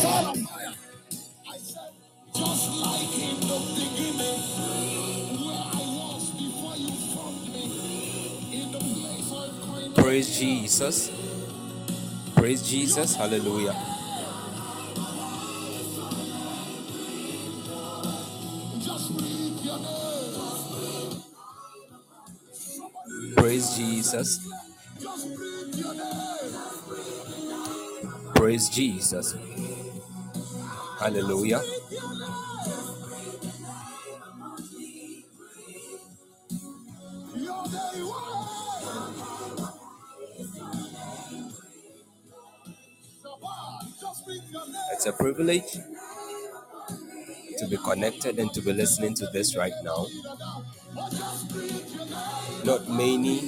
Liatala. I said, just like in the beginning, where I was before you found me, in the place. Praise Jesus. Praise Jesus. Hallelujah. Praise Jesus. Praise Jesus. Name. It's a privilege to be connected and to be listening to this right now. Not many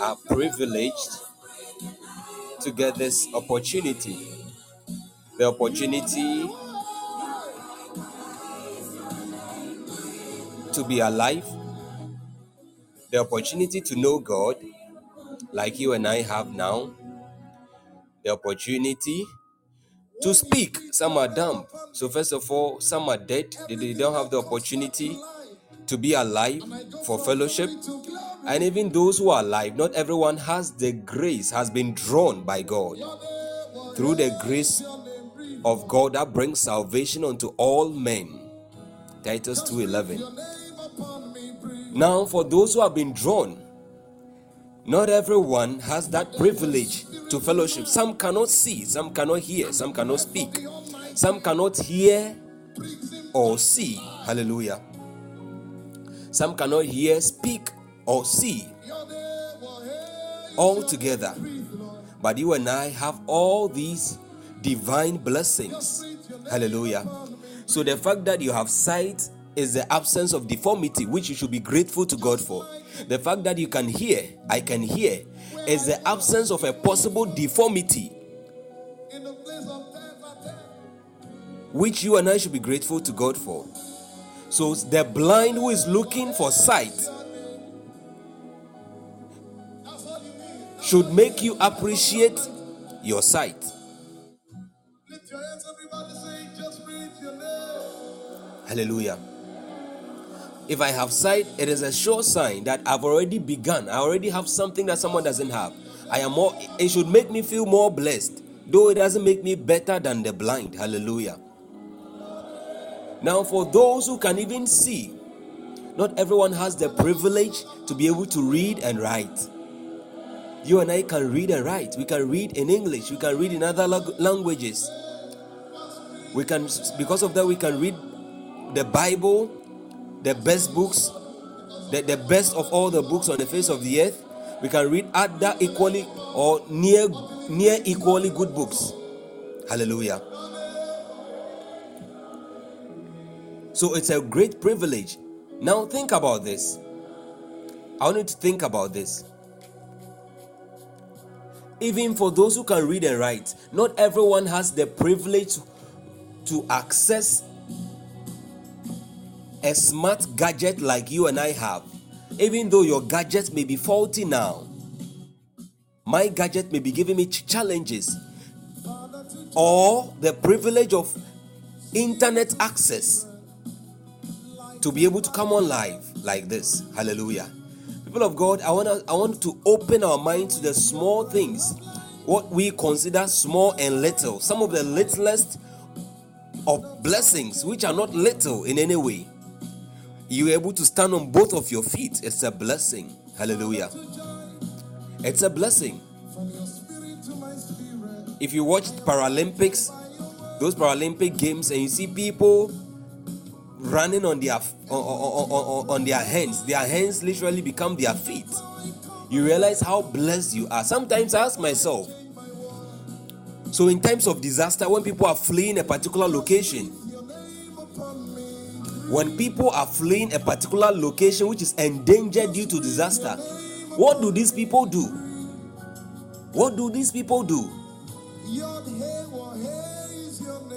are privileged to get this opportunity. The opportunity to be alive, the opportunity to know God like you and I have now, the opportunity to speak. Some are dumb. So, first of all, some are dead. They, they don't have the opportunity to be alive for fellowship. And even those who are alive, not everyone has the grace, has been drawn by God through the grace of God that brings salvation unto all men. Titus 2:11. Your name upon me. Breathe. Now, for those who have been drawn, not everyone has that privilege to fellowship. Some cannot see, some cannot hear, some cannot speak, some cannot hear or see. Hallelujah. Some cannot hear, speak, or see Your name will hail. all together. But you and I have all these divine blessings. Hallelujah. So the fact that you have sight is the absence of deformity, which you should be grateful to God for. The fact that you can hear, I can hear, is the absence of a possible deformity, which you and I should be grateful to God for. So the blind who is looking for sight should make you appreciate your sight. Hallelujah. If I have sight, it is a sure sign that I've already begun. I already have something that someone doesn't have. I am more, it should make me feel more blessed, though it doesn't make me better than the blind. Hallelujah. Now, for those who can even see, not everyone has the privilege to be able to read and write. You and I can read and write. We can read in English. We can read in other languages. We can, because of that, we can read the Bible, the best books, the, the best of all the books on the face of the earth. We can read other equally or near near equally good books. Hallelujah. So it's a great privilege. Now think about this. I want you to think about this. Even for those who can read and write, not everyone has the privilege to access a smart gadget like you and I have. Even though your gadget may be faulty now, my gadget may be giving me challenges or the privilege of internet access to be able to come on live like this. Hallelujah. People of God, I want I want to open our minds to the small things, what we consider small and little. Some of the littlest of blessings, which are not little in any way. You're able to stand on both of your feet. It's a blessing. Hallelujah. It's a blessing. If you watch Paralympics, those Paralympic games, and you see people running on their on, on, their hands, their hands literally become their feet. You realize how blessed you are. Sometimes I ask myself. So in times of disaster, when people are fleeing a particular location, when people are fleeing a particular location which is endangered due to disaster, what do these people do? What do these people do?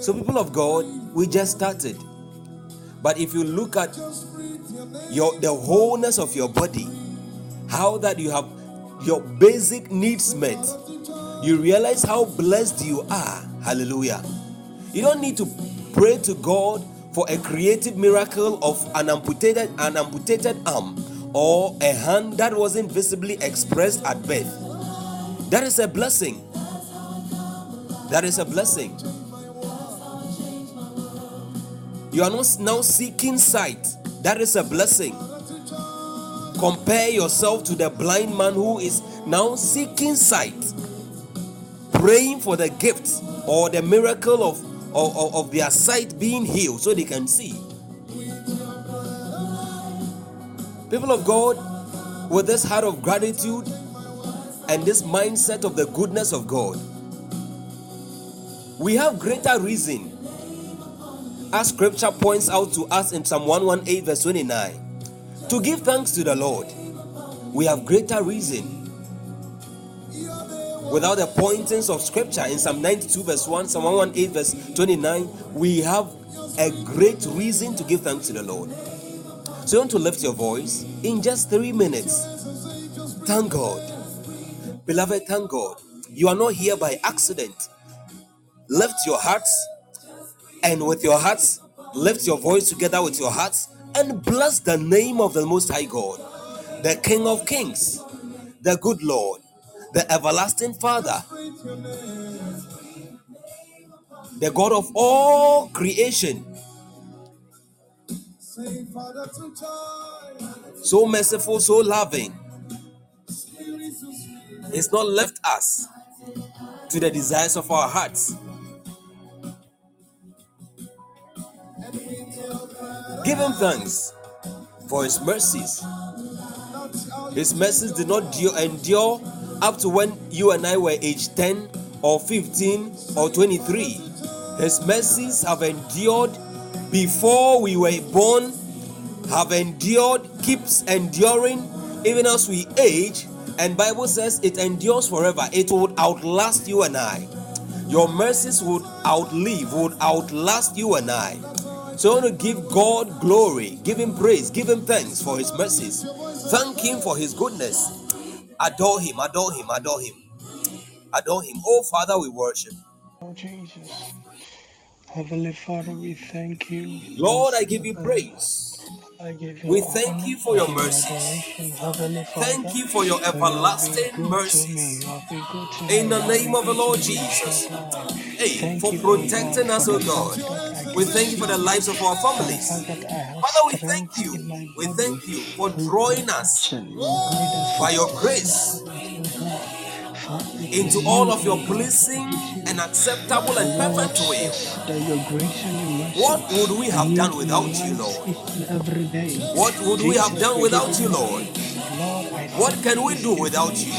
So, people of God, we just started. But if you look at your the wholeness of your body, how that you have your basic needs met, you realize how blessed you are. Hallelujah. You don't need to pray to God for a creative miracle of an amputated an amputated arm or a hand that wasn't visibly expressed at birth. That is a blessing. That is a blessing. You are not now seeking sight. That is a blessing. Compare yourself to the blind man who is now seeking sight, praying for the gift or the miracle of, of, of- of their sight being healed so they can see. People of God, with this heart of gratitude and this mindset of the goodness of God, we have greater reason, as scripture points out to us in Psalm 118, verse 29, to give thanks to the Lord. We have greater reason. Without the pointings of scripture in Psalm 92, verse 1, Psalm 118, verse 29, we have a great reason to give thanks to the Lord. So you want to lift your voice in just three minutes. Thank God. Beloved, thank God. You are not here by accident. Lift your hearts, and with your hearts, lift your voice together with your hearts and bless the name of the Most High God, the King of Kings, the good Lord, the everlasting Father, the God of all creation, so merciful, so loving. It's not left us to the desires of our hearts. Give him thanks for his mercies. His mercies did not endure up to when you and I were age 10 or 15 or 23. His mercies have endured before we were born, have endured, keeps enduring even as we age, and Bible says it endures forever. It would outlast you and I. Your mercies would outlive, would outlast you and I. So I want to give God glory, give Him praise, give Him thanks for His mercies. Thank Him for His goodness. Adore Him, adore Him, adore Him, adore Him. Oh Father, we worship. Oh Jesus. Heavenly Father, we thank you. Lord, I give you praise. I give you We thank you for I your give you mercies. adoration, Heavenly Thank Father. you for your For you have been everlasting good to me. mercies. You have been good to me. In the You have name been of the good Lord to me Jesus. Hey, Thank for you, O protecting us, for oh the God. We thank you for the lives of our families. Father, we thank you. We thank you for drawing us by your grace into all of your pleasing and acceptable and perfect will. What would we have done without you, Lord? What would we have done without you, Lord? What can we do without you?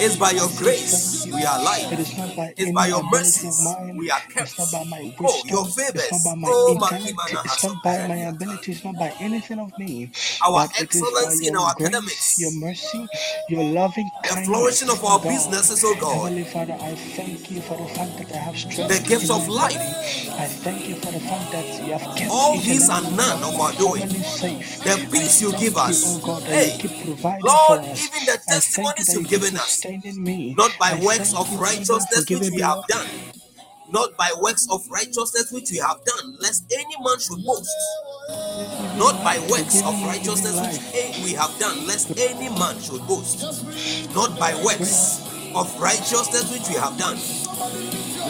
It's by your grace you. we are alive. is not by It's by your of mercies mine, we are it's kept. Oh, not by my Oh, your wisdom, it's not by favors. my Oh, intellect, it's not by my ability, it's not by anything of me, Our but it excellence in our grace, your mercy, your loving kindness. the flourishing of oh our God. businesses, oh God, Heavenly Father, I thank you for the fact that I have strength. the gifts of life. I thank you for the fact that you have kept All and these are none of our doing. safe. The peace you give you, oh us. God, Hey, Lord, even the testimonies you've given us, me. not by I works of thank you, God, for righteousness which we have done, not by works of righteousness which we have done, lest any man should boast. Not by works of giving me even righteousness which we have done, lest any man should boast. Not by works of righteousness which we have done,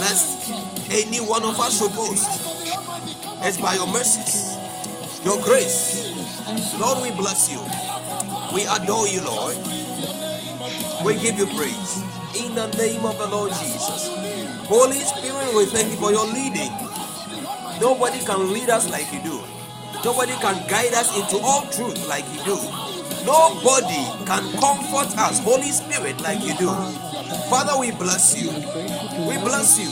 lest any one of us should boast. It's by your mercies, your grace. Jesus. Thank you. Lord, we bless you. We adore you, Lord. We give you, praise. In the name of the Lord Jesus. Holy Spirit, we thank you for your leading. Nobody can lead us like you do. Nobody can guide us into all truth like you do. Nobody can comfort us, Holy Spirit, like you do. Father. We bless you. We bless you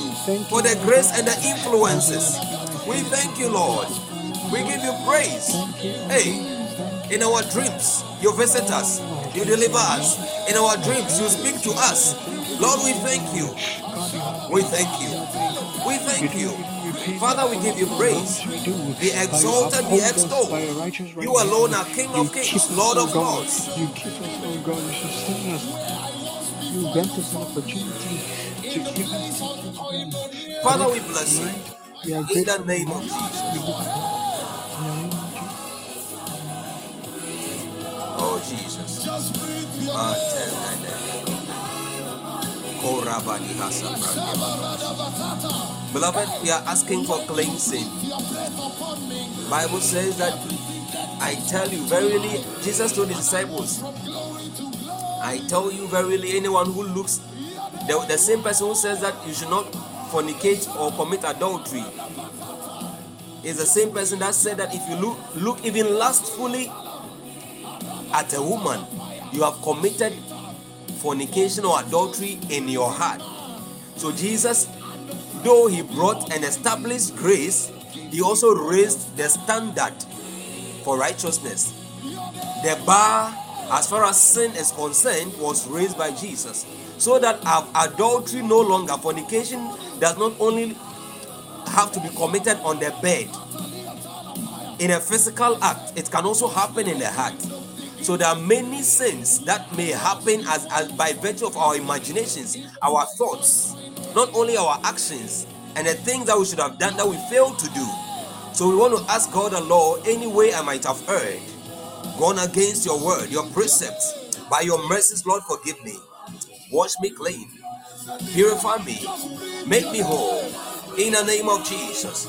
for the grace and the influences. We thank you. Lord. We give you praise. Hey, in our dreams, you visit us, you deliver us. In our dreams, you speak to us. Lord, we thank you. evening. God, you have We thank you. You have been good. We thank you. not even repay you Father, we give you all the wrongs praise. Be you exalted, be us extolled. You alone are King of kings, Lord of lords. You keep us, oh God. You sustain us. You grant us an opportunity to see another Father, we bless you life. We are in the name of Jesus. Oh, Jesus. Beloved, we are asking for cleansing. Bible says that I tell you verily, Jesus told his disciples, I tell you verily, anyone who looks, the, the same person who says that you should not fornicate or commit adultery is the same person that said that if you look, look even lustfully at a woman, you have committed fornication or adultery in your heart. So Jesus, though he brought and established grace, he also raised the standard for righteousness. The bar, as far as sin is concerned, was raised by Jesus. So that adultery no longer, fornication does not only have to be committed on the bed, in a physical act, it can also happen in the heart. So there are many sins that may happen as, as by virtue of our imaginations, our thoughts, not only our actions, and the things that we should have done that we failed to do. So we want to ask God the Lord, any way I might have erred, gone against your word, your precepts, by your mercies, Lord, forgive me. Wash me clean, purify me, make me whole. In the name of Jesus.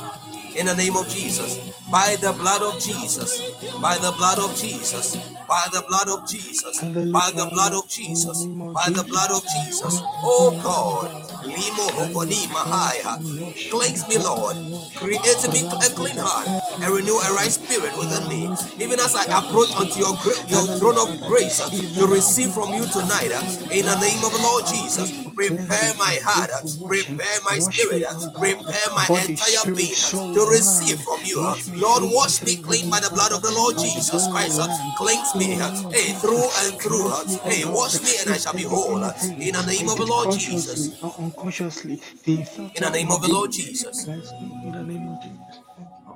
In the name of Jesus. By the blood of Jesus. By the blood of Jesus. By the blood of Jesus. By the blood of Jesus. By the blood of Jesus. oh God, Limo cleanse mahaya. and wash and Cleanse me, Lord. Create in me a clean heart and renew a right spirit within me. Even as I approach unto your, your throne of grace to receive from you tonight. come on your In the name of the Lord Jesus, prepare my heart, prepare my spirit, prepare my entire being to receive from you. Lord, wash me clean by the blood of the Lord Jesus blood of the Christ. Cleanse me, the name of hey, through and through. oh Hey, wash me and I shall be whole. In the name of the Lord Jesus. consciously unconsciously, In the name of the Lord Jesus. in the name of Jesus.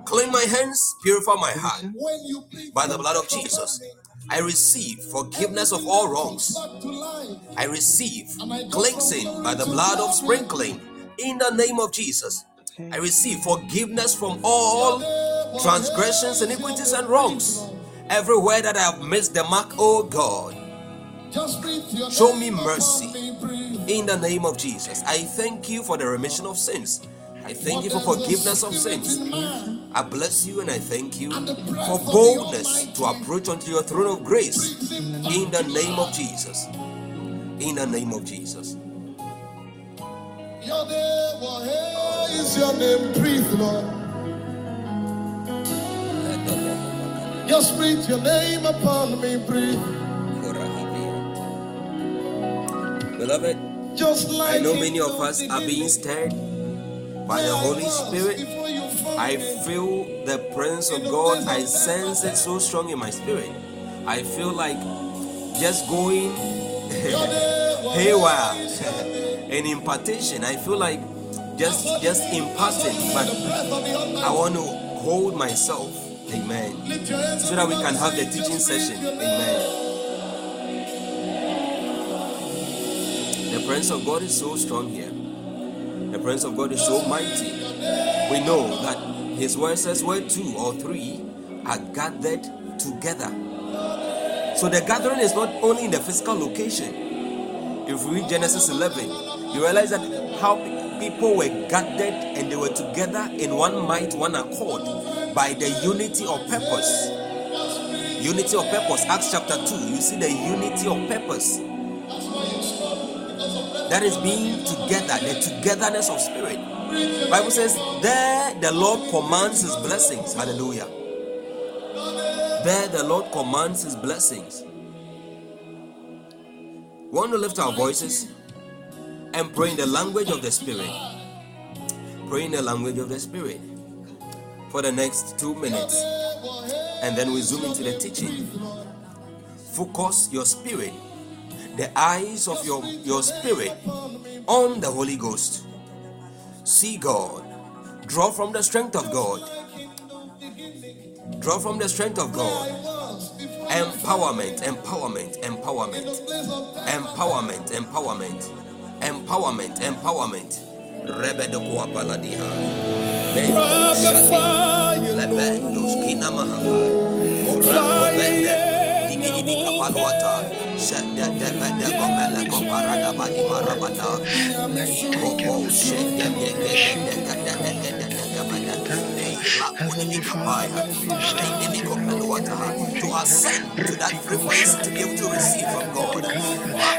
Clean my hands, purify my heart by the blood of Jesus. I receive forgiveness of all wrongs. I receive cleansing by the blood of sprinkling in the name of Jesus. I receive forgiveness from all transgressions, iniquities, and wrongs. Everywhere that I have missed the mark, oh God, show me mercy in the name of Jesus. I thank you for the remission of sins. I thank you for forgiveness of sins. I bless you and I thank you for boldness to approach unto your throne of grace in the name of Jesus. In the name of Jesus. Your name oh, is your name, breathe, Lord. Just breathe your name upon me, breathe. Beloved, Just like I know many of us are being stirred by the Holy Spirit. Before you formed I feel the presence of God. I sense it so strong in my spirit. I feel like just going Your name was haywire in impartation. I feel like just just imparting, but the breath of the Almighty. I want to hold myself. Amen. So that we can have the teaching session. Amen. The presence of God is so strong here. The presence of God is so mighty. We know that His word says, where two or three are gathered together. So the gathering is not only in the physical location. If we read Genesis 11, you realize that how people were gathered and they were together in one might, one accord by the unity of purpose. Unity of purpose, Acts chapter 2. You see the unity of purpose. That is being together, the togetherness of spirit. Bible says, there the Lord commands his blessings. Hallelujah. There the Lord commands his blessings. We want to lift our voices and pray in the language of the Spirit. Pray in the language of the Spirit for the next two minutes. And then we zoom into the teaching. Focus your spirit, the eyes of your, your spirit on the Holy Ghost. See God. Draw from the strength of God. Draw from the strength of God. Empowerment, empowerment, empowerment, empowerment, empowerment, empowerment, empowerment. Rebedo kwa paladiha. Lebendo skina. Orako bende. Bika To ascend to that frequency to be able to receive from God.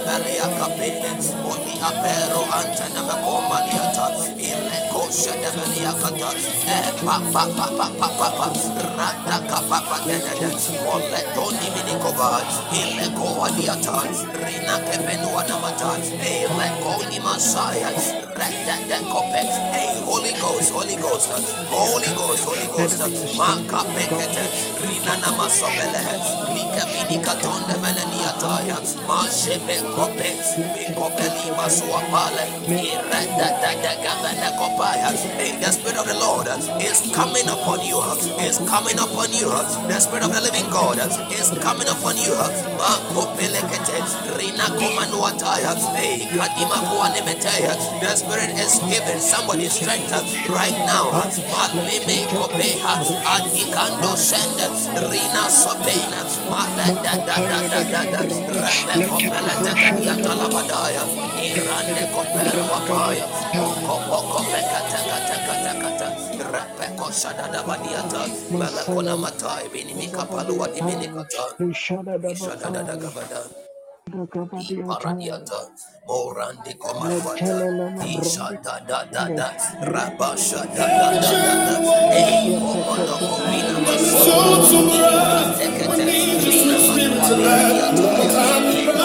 shende belia kapine. Oni apero antene mekoma diata. Ile koshe de belia kata. E pa pa pa pa pa pa pa. Rata kapa pa de de de. Ole toni mini kova. Ile kowa diata. Rina kepenua namata. Ile koni masaya. Rete de kope. Hey, Holy Ghost, Holy Ghost, Holy Ghost, Holy Ghost. Maka pekete. Rina namasobele. Lika mini katonde meneniataya. Mashebe kope. Kopaya. The Spirit of the Lord is coming upon you. Is coming upon you. The Spirit of the living God is coming upon you. The Spirit is giving somebody strength right now. Sende. Rina sopena. Irande wapaya. Badiata. Balakona matai. Gabada. Iparadiata, Morandi Komarwata, Isha da da da da, Rabasha da da da da da, Komina Tekete, Lina Manuata,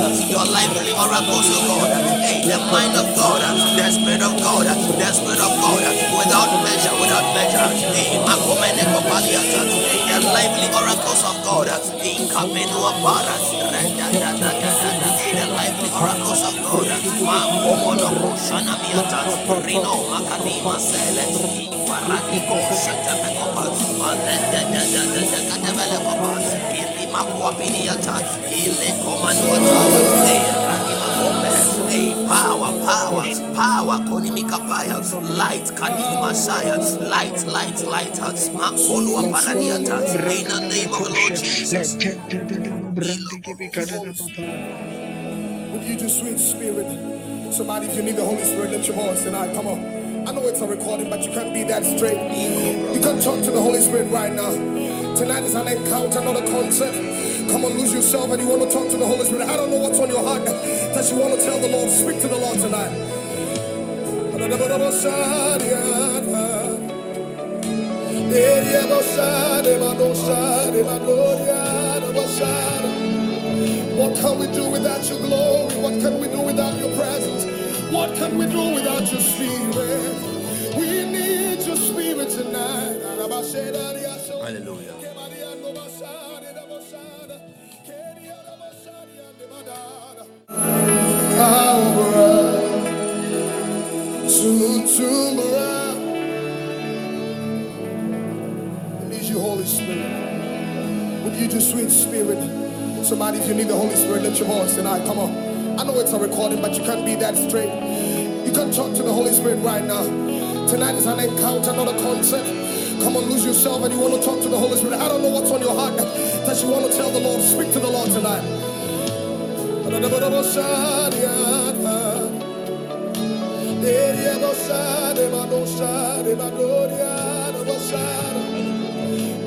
Paranemico, Atras Ghost of God, hey, the mind of God, the Spirit of God, the Spirit of God, without measure, without measure, hey, the lively oracles of God, in Kamenu Apara, the lively oracles of God, Makomono Shanamiata, Rino Makani Masele, Paradiko Shatapekopa, Malenda da da da Makwapiniata, Ile Komanuata, Hey, power, power, power, Konimika Paya, light, Kanima Shaya, light, light, light, Makolu Paradiata, in the name of Lord Jesus. Would you just sweet spirit? Somebody, if you need the Holy Spirit, lift your voice tonight. Come on. I know it's a recording, but you can't be that straight. You can talk to the Holy Spirit right now. Tonight is an encounter, not a concert. Come on, lose yourself and you want to talk to the Holy Spirit. I don't know what's on your heart that you want to tell the Lord. Speak to the Lord tonight. What can we do without your glory? What can we do without your presence? What can we do without your Hallelujah. I need you, Holy Spirit. Would you just sweet spirit? Somebody, if you need the Holy Spirit, lift your voice tonight. Come on. I know it's a recording, but you can't be that straight. You can talk to the Holy Spirit right now. Tonight is an encounter, not a concert. Come on, lose yourself and you want to talk to the Holy Spirit. I don't know what's on your heart that you want to tell the Lord. Speak to the Lord tonight.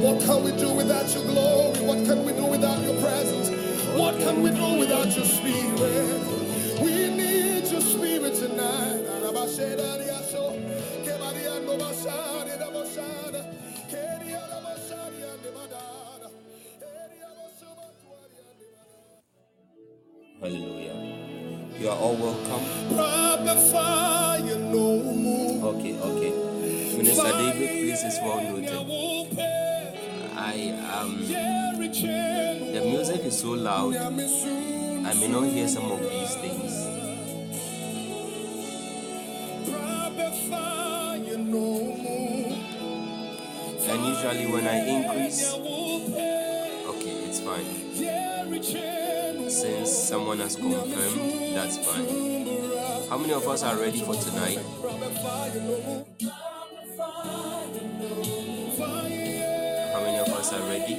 What can we do without your glory? What can we do without your presence? What can we do without your spirit? We need your spirit tonight. Hallelujah. You are all welcome. No more. Okay, okay. Minister David, please is well noted. I um the music is so loud. I may not hear some of these things. And usually when I increase, okay, it's fine. Since someone has confirmed, that's fine. How many of us are ready for tonight? How many of us are ready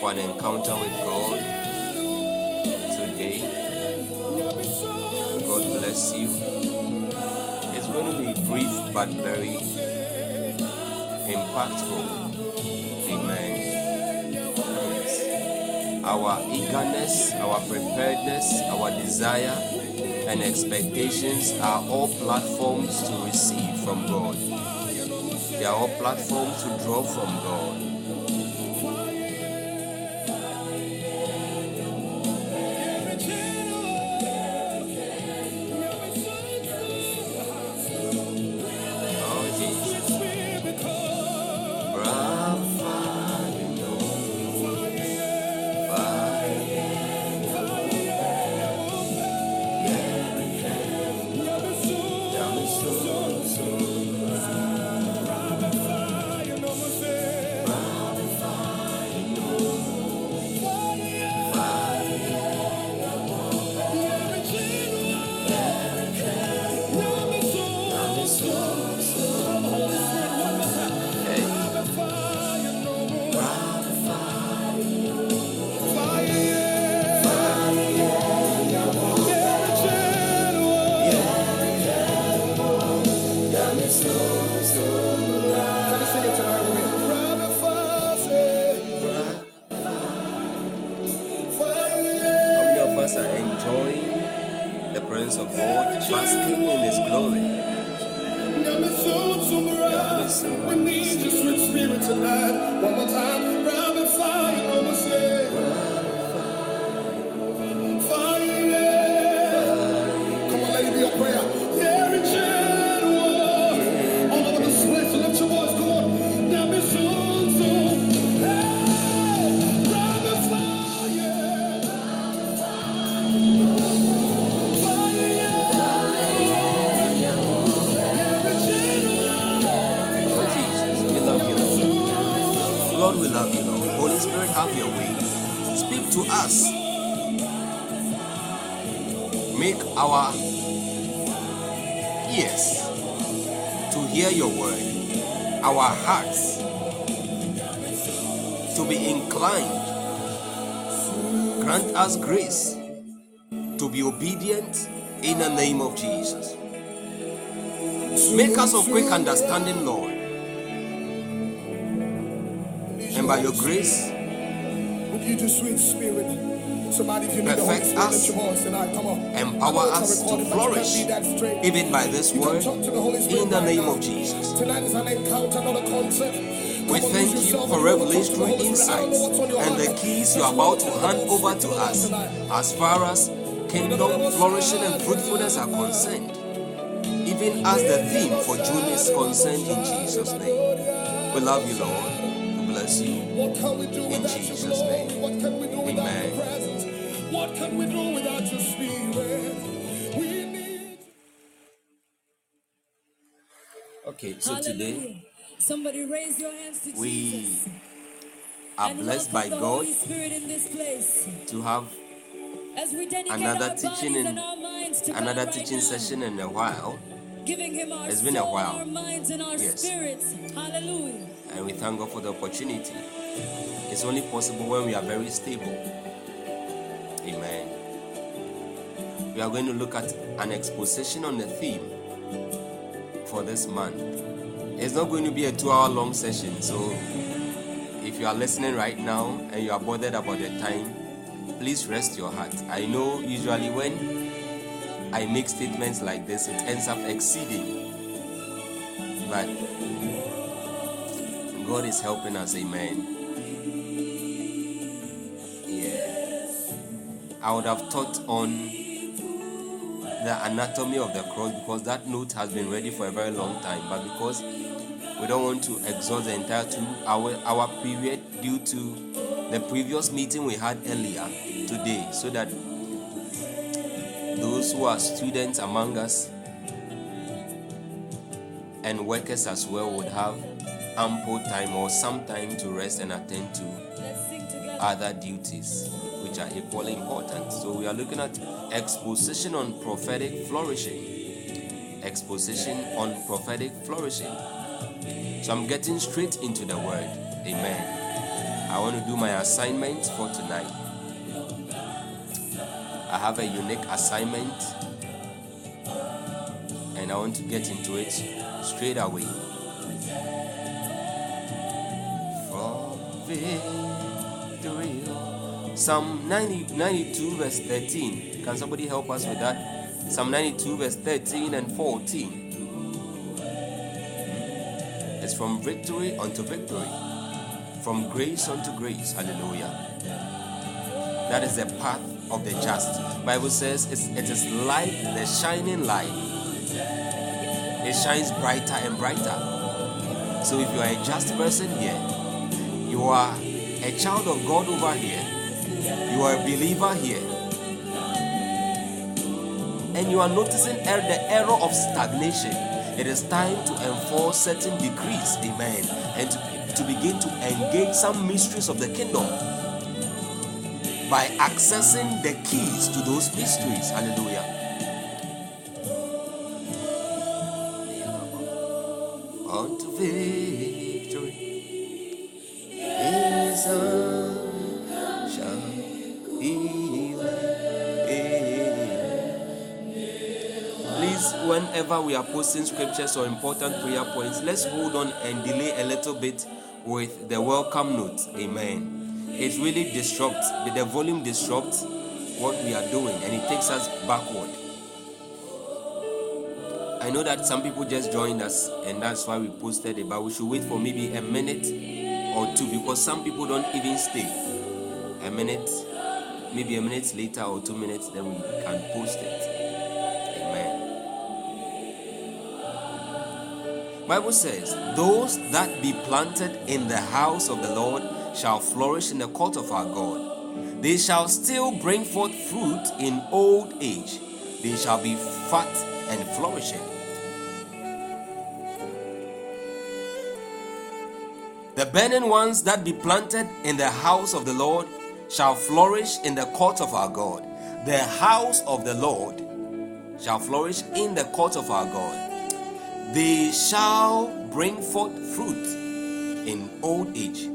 for an encounter with God today? God bless you. It's going to be brief but very impactful. Amen. Yes. Our eagerness, our preparedness, our desire, and expectations are all platforms to receive from God. They are all platforms to draw from God. Your word, our hearts to be inclined. Grant us grace to be obedient in the name of Jesus. Make us of quick understanding, Lord. And by your grace, Would you just sweet spirit? Somebody, if you need the Holy Perfect us. lift your voice tonight. Come on. Empower I know it's a us to recording, but you can't flourish, be that straight. even by this word, talk to the Holy Spirit in the name of Jesus. Tonight is an encounter, not a concert. Come We thank you for and you wanna talk to the revelatory Holy Spirit. I don't insights know what's on your and the keys you are about to hand over to us as far as kingdom flourishing and fruitfulness are concerned, even as the theme for June is concerned in Jesus' name. We love you, Lord. We bless you. What can we do In Jesus' name. What can we do without Amen. What can we do without your spirit? We need Okay, so today Somebody raise your hands to we Jesus. are blessed by God Holy Spirit in this place. to have another teaching in our minds to another right teaching session in a while, giving Him our It's been a while. our minds, and our Yes. spirits. Hallelujah. and we thank God for the opportunity. It's only possible when we are very stable. Amen. We are going to look at an exposition on the theme for this month. It's not going to be a two hour long session, so if you are listening right now and you are bothered about the time, please rest your heart. I know usually when I make statements like this, it ends up exceeding, but God is helping us, amen. I would have taught on the anatomy of the cross because that note has been ready for a very long time, but because we don't want to exhaust the entire two hour hour period due to the previous meeting we had earlier today, so that those who are students among us and workers as well would have ample time or some time to rest and attend to Let's sing together. other duties which are equally important. So we are looking at exposition on prophetic flourishing. Exposition on prophetic flourishing. So I'm getting straight into the word. Amen. I want to do my assignment for tonight. I have a unique assignment and I want to get into it straight away. From victory. Psalm 90, 92, verse 13. Can somebody help us with that? Psalm 92, verse 13 and 14. It's from victory unto victory, from grace unto grace. Hallelujah. That is the path of the just. Bible says it's, it is like the shining light. It shines brighter and brighter. So if you are a just person here, you are a child of God over here, you are a believer here, and you are noticing er- the error of stagnation, it is time to enforce certain decrees, amen, and to, to begin to engage some mysteries of the kingdom by accessing the keys to those mysteries. Hallelujah. We are posting scriptures or important prayer points, let's hold on and delay a little bit with the welcome note. Amen. It really disrupts, the volume disrupts what we are doing and it takes us backward. I know that some people just joined us and that's why we posted it, but we should wait for maybe a minute or two because some people don't even stay. A minute, maybe a minute later or two minutes, then we can post it. Bible says, "Those that be planted in the house of the Lord shall flourish in the court of our God. They shall still bring forth fruit in old age. They shall be fat and flourishing." The burning ones that be planted in the house of the Lord shall flourish in the court of our God. The house of the Lord shall flourish in the court of our God. They shall bring forth fruit in old age.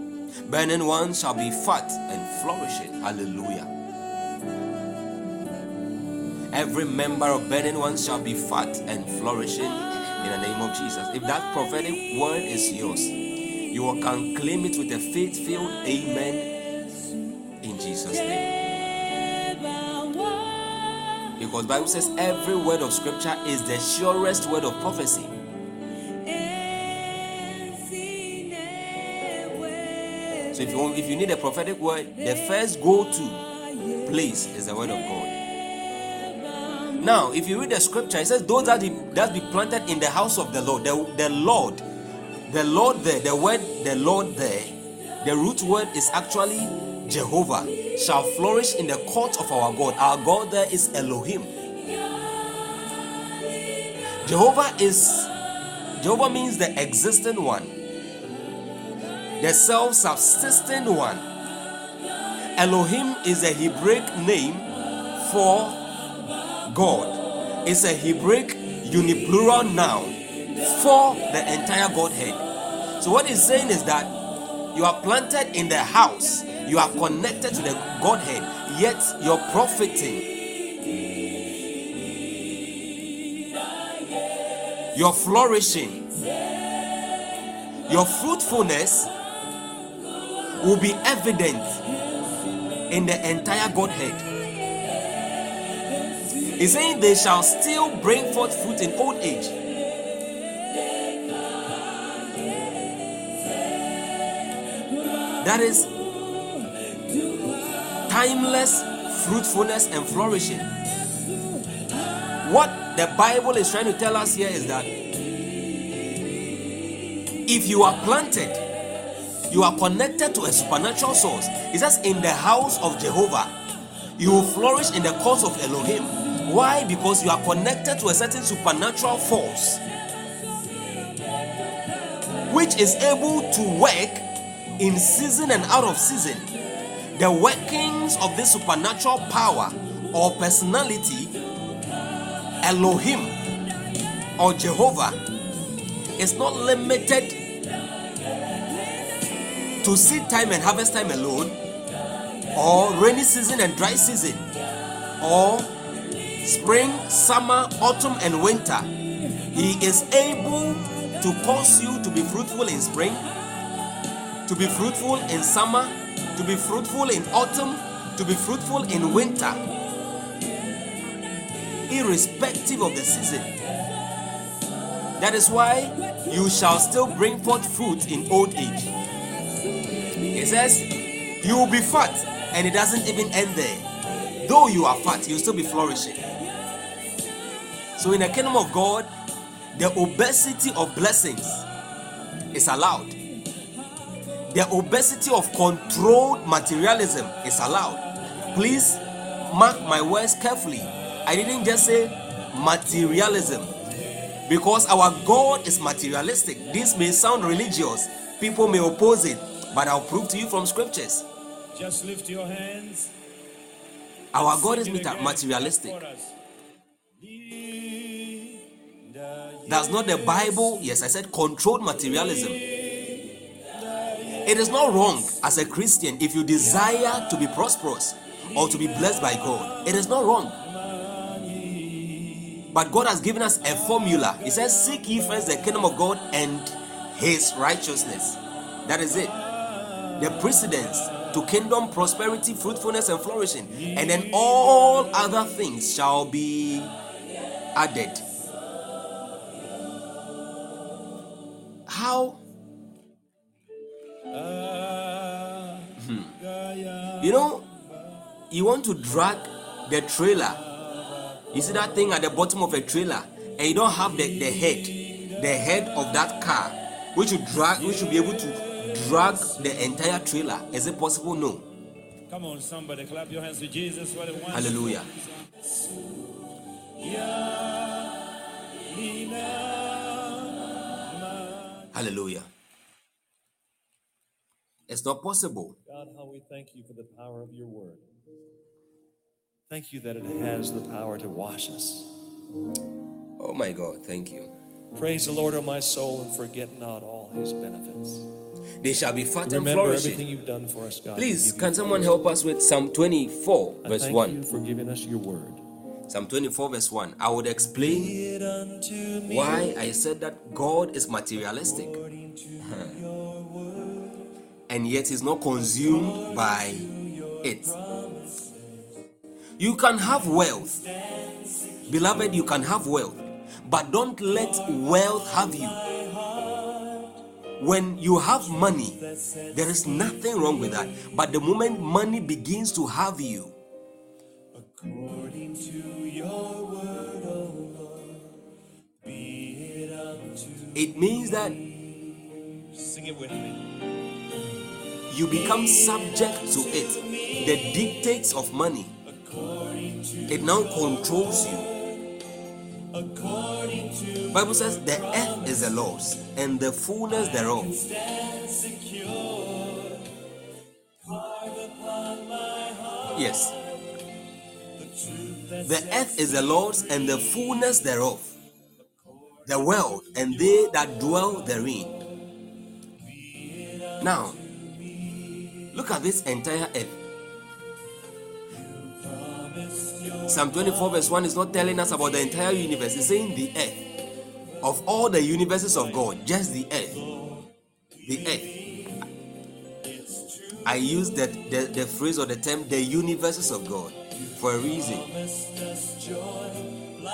Burning ones shall be fat and flourishing. Hallelujah. Every member of burning ones shall be fat and flourishing in the name of Jesus. If that prophetic word is yours, you can claim it with a faith filled amen in Jesus' name. Because Bible says every word of scripture is the surest word of prophecy. So if you want, if you need a prophetic word, the first go-to place is the word of God. Now, if you read the scripture, it says, Those that be, that be planted in the house of the Lord, the, the Lord, the Lord there, the word the Lord there, the root word is actually Jehovah, shall flourish in the court of our God. Our God there is Elohim. Jehovah is Jehovah means the existing one, the self-subsisting one. Elohim is a Hebraic name for God. It's a Hebraic uniplural noun for the entire Godhead. So, what he's saying is that you are planted in the house, you are connected to the Godhead, yet you're profiting. You're flourishing. Your fruitfulness will be evident in the entire Godhead. He's saying they shall still bring forth fruit in old age. That is timeless fruitfulness and flourishing. What the Bible is trying to tell us here is that if you are planted, you are connected to a supernatural source. It says, In the house of Jehovah, you will flourish in the courts of Elohim. Why? Because you are connected to a certain supernatural force which is able to work in season and out of season. The workings of this supernatural power or personality, Elohim or Jehovah, is not limited to seed time and harvest time alone, or rainy season and dry season, or spring, summer, autumn, and winter. He is able to cause you to be fruitful in spring, to be fruitful in summer, to be fruitful in autumn, to be fruitful in winter, irrespective of the season. That is why you shall still bring forth fruit in old age. It says, You will be fat, and it doesn't even end there. Though you are fat, you'll still be flourishing. So, in the kingdom of God, the obesity of blessings is allowed. The obesity of controlled materialism is allowed. Please mark my words carefully. I didn't just say materialism because our God is materialistic. This may sound religious, people may oppose it, but I'll prove to you from scriptures. Just lift your hands. Our God is Sing it mata- again. materialistic. That's not the Bible. Yes, I said controlled materialism. It is not wrong as a Christian if you desire to be prosperous or to be blessed by God. It is not wrong. But God has given us a formula. He says, Seek ye first the kingdom of God and his righteousness. That is it. The precedence to kingdom prosperity, fruitfulness, and flourishing. And then all other things shall be added. How? Hmm. You know, you want to drag the trailer. You see that thing at the bottom of a trailer, and you don't have the, the head, the head of that car, which you drag, which should be able to drag the entire trailer. Is it possible? No. Come on, somebody, clap your hands to Jesus. What a wonderful- Hallelujah. Hallelujah. It's not possible. God, how we thank you for the power of your word. Thank you that it has the power to wash us. Oh my God, thank you. Praise the Lord, O my soul, and forget not all his benefits. They shall be fat and Remember everything flourishing. you've done for us, God. Please, can someone help us with Psalm 24, I verse thank 1? you for giving us your word. Psalm 24, verse 1. I would explain why I said that God is materialistic. and yet he's not consumed by it. You can have wealth. Beloved, you can have wealth. But don't let wealth have you. When you have money, there is nothing wrong with that. But the moment money begins to have you, according to your it means that Sing it with me. you become subject to it the dictates of money it now controls you bible says the earth is the lord's and the fullness thereof. Yes. The earth is the lord's and the fullness thereof. The world and they that dwell therein. Now Look at this entire earth. Psalm 24, verse 1 is not telling us about the entire universe, it's saying the earth. Of all the universes of God, just the earth. The earth. I use that the, the phrase or the term the universes of God for a reason.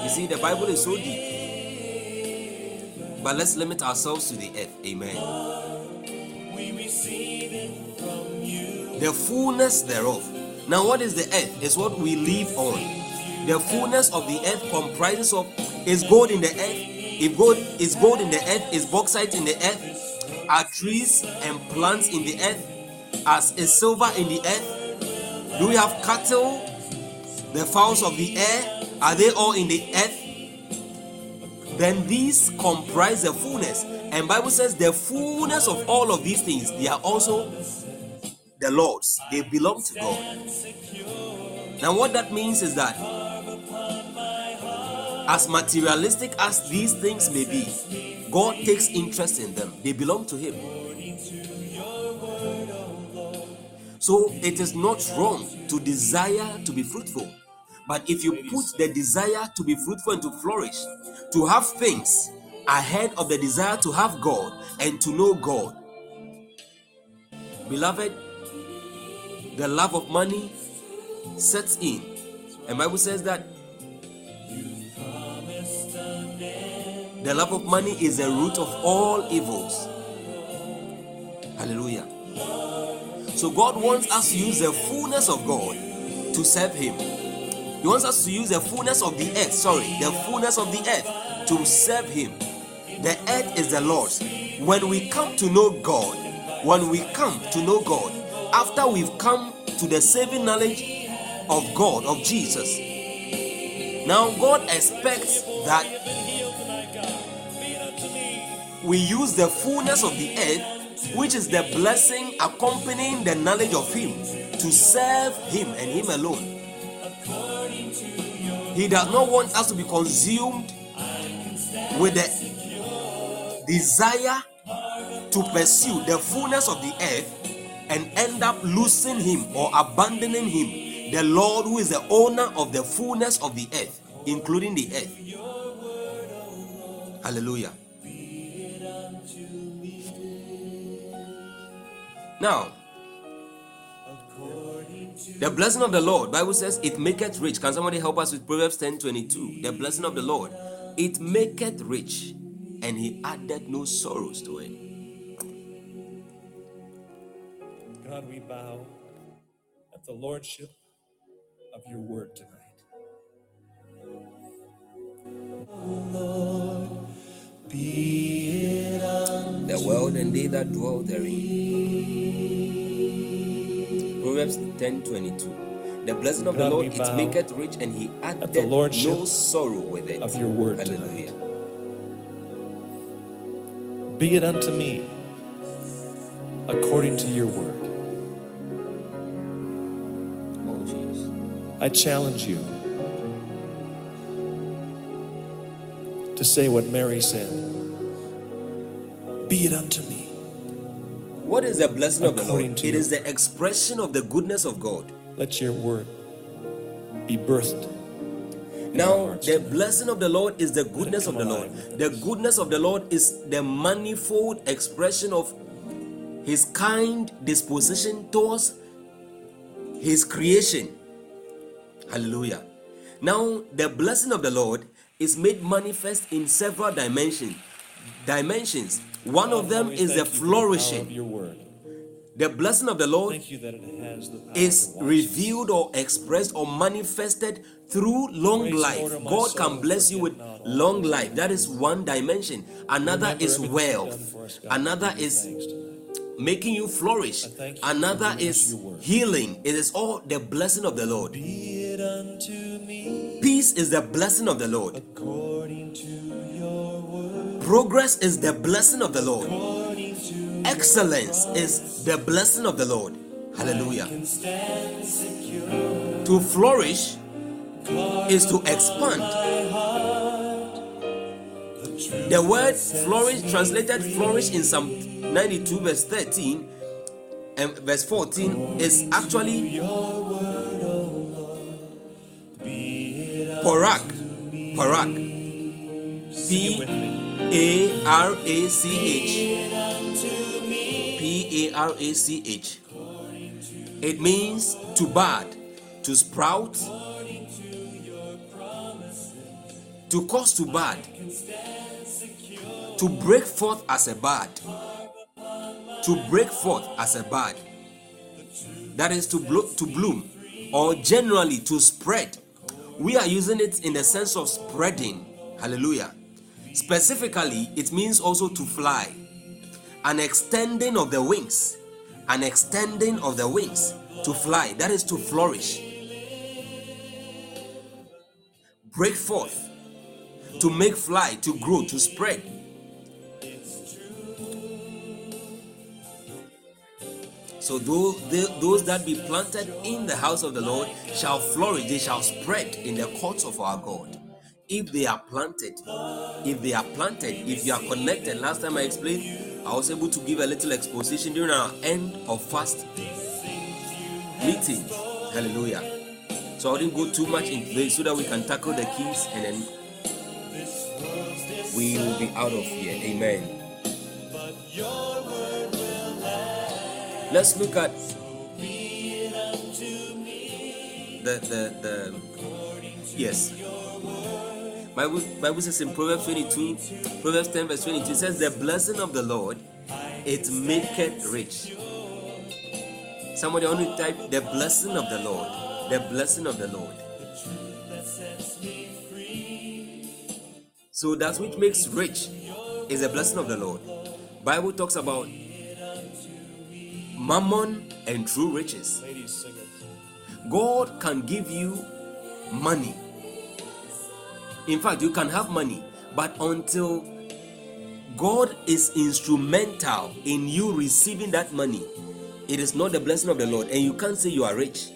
You see, the Bible is so deep. But let's limit ourselves to the earth. Amen. the fullness thereof. Now, what is the earth? Is what we live on. The fullness of the earth comprises of is gold in the earth. If gold is gold in the earth, is bauxite in the earth, are trees and plants in the earth, as is silver in the earth. Do we have cattle? The fowls of the air are they all in the earth? Then these comprise the fullness, and Bible says the fullness of all of these things they are also the Lord's. They belong to God. Now, what that means is that as materialistic as these things may be, God takes interest in them. They belong to Him. So, it is not wrong to desire to be fruitful. But if you put the desire to be fruitful and to flourish, to have things ahead of the desire to have God and to know God, beloved, the love of money sets in. And Bible says that the love of money is the root of all evils. Hallelujah. So God wants us to use the fullness of God to serve Him. He wants us to use the fullness of the earth, sorry, the fullness of the earth to serve Him. The earth is the Lord's. When we come to know God, when we come to know God, after we've come to the saving knowledge of God, of Jesus, now God expects that we use the fullness of the earth, which is the blessing accompanying the knowledge of Him, to serve Him and Him alone. He does not want us to be consumed with the desire to pursue the fullness of the earth and end up losing him or abandoning him, the Lord who is the owner of the fullness of the earth, including the earth. Hallelujah. Now, the blessing of the Lord, Bible says, it maketh rich. Can somebody help us with Proverbs 10 22? The blessing of the Lord, it maketh rich, and he added no sorrows to it. God, we bow at the lordship of your word tonight. Oh, the world and they that dwell therein. Proverbs 10 22. The blessing of the Lord it maketh rich, and he the lordship no sorrow with it. of your word Hallelujah. Be it unto me according to your word. Oh, Jesus. I challenge you to say what Mary said Be it unto me. What is the blessing of the Lord? It your- is the expression of the goodness of God. Let your word be birthed. Now, the blessing of the Lord is the goodness of the Lord. The goodness of the Lord is the manifold expression of His kind disposition towards His creation. Hallelujah. Now, the blessing of the Lord is made manifest in several dimensions. Dimensions. One of them is the flourishing. word. The blessing of the Lord the is revealed or expressed or manifested through long Praise life. God can bless you with long life. That is one dimension. Another is wealth. Another is making you flourish. You Another is healing. It is all the blessing of the Lord. Be it unto me Peace is the blessing of the Lord. according to. Progress is the blessing of the Lord. Excellence is the blessing of the Lord. Hallelujah. can stand secure. To flourish is to expand. The word flourish, translated flourish in Psalm 92, verse 13 and verse 14, is actually Parak. Parak. P A R A C H. P A R A C H. It means to bud, to sprout, to cause to bud, to break forth as a bud, to break forth as a bud. That is to, blo- to bloom, or generally to spread. We are using it in the sense of spreading. Hallelujah. Specifically, it means also to fly, an extending of the wings, an extending of the wings to fly. That is to flourish, break forth, to make fly, to grow, to spread. So those, those that be planted in the house of the Lord shall flourish, they shall spread in the courts of our God. If they are planted, if they are planted, if you are connected. Last time I explained, I was able to give a little exposition during our end of fast meeting. Hallelujah. So I didn't go too much into this so that we can tackle the keys and then we will be out of here. Amen. Let's look at the the the yes. Bible, Bible says in Proverbs 22, Proverbs 10, verse 22, it says, The blessing of the Lord, it maketh rich. Somebody only type the blessing of the Lord. The blessing of the Lord. So that which makes rich is the blessing of the Lord. Bible talks about mammon and true riches. Ladies, sing it. God can give you money. In fact, you can have money, but until God is instrumental in you receiving that money, it is not the blessing of the Lord, and you can't say you are rich.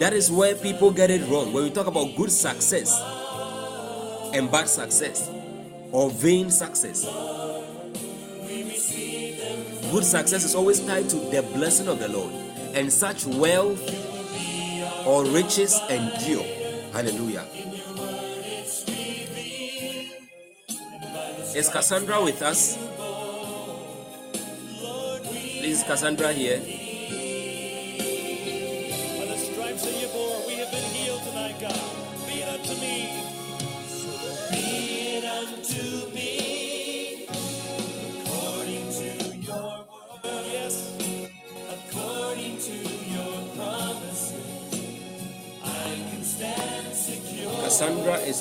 That is where people get it wrong. When we talk about good success and bad success or vain success, good success is always tied to the blessing of the Lord, and such wealth or riches endure. Hallelujah. Is Cassandra with us? Please, Cassandra here.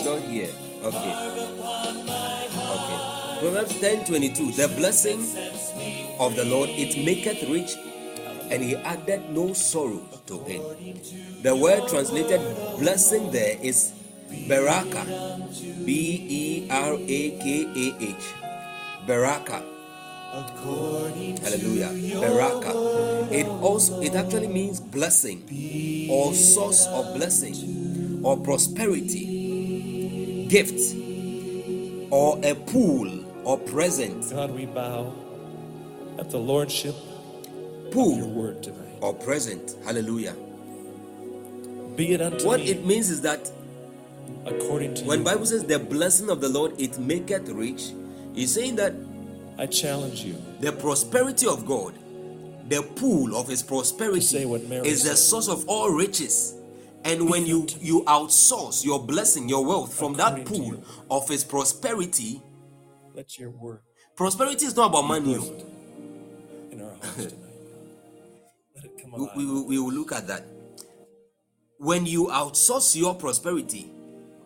Not here. Okay. Okay. Proverbs 10 22. The blessing of the Lord it maketh rich, and he added no sorrow to it. The word translated blessing there is Beraka. B E R A K A H. Beraka. Hallelujah. Baraka. It also it actually means blessing or source of blessing or prosperity, gift or a pool or present. God, we bow at the lordship Pool or present. Hallelujah. Be it unto What me it means is that according to when your Bible says the blessing of the Lord it maketh rich, it's saying that I challenge you the prosperity of God, the pool of his prosperity say what Mary is the source of all riches. And when you you outsource your blessing, your wealth from that pool of his prosperity, let your word prosperity is not about money. oh. in our hearts tonight. Let it come We, we, will- we will look at that. When you outsource your prosperity,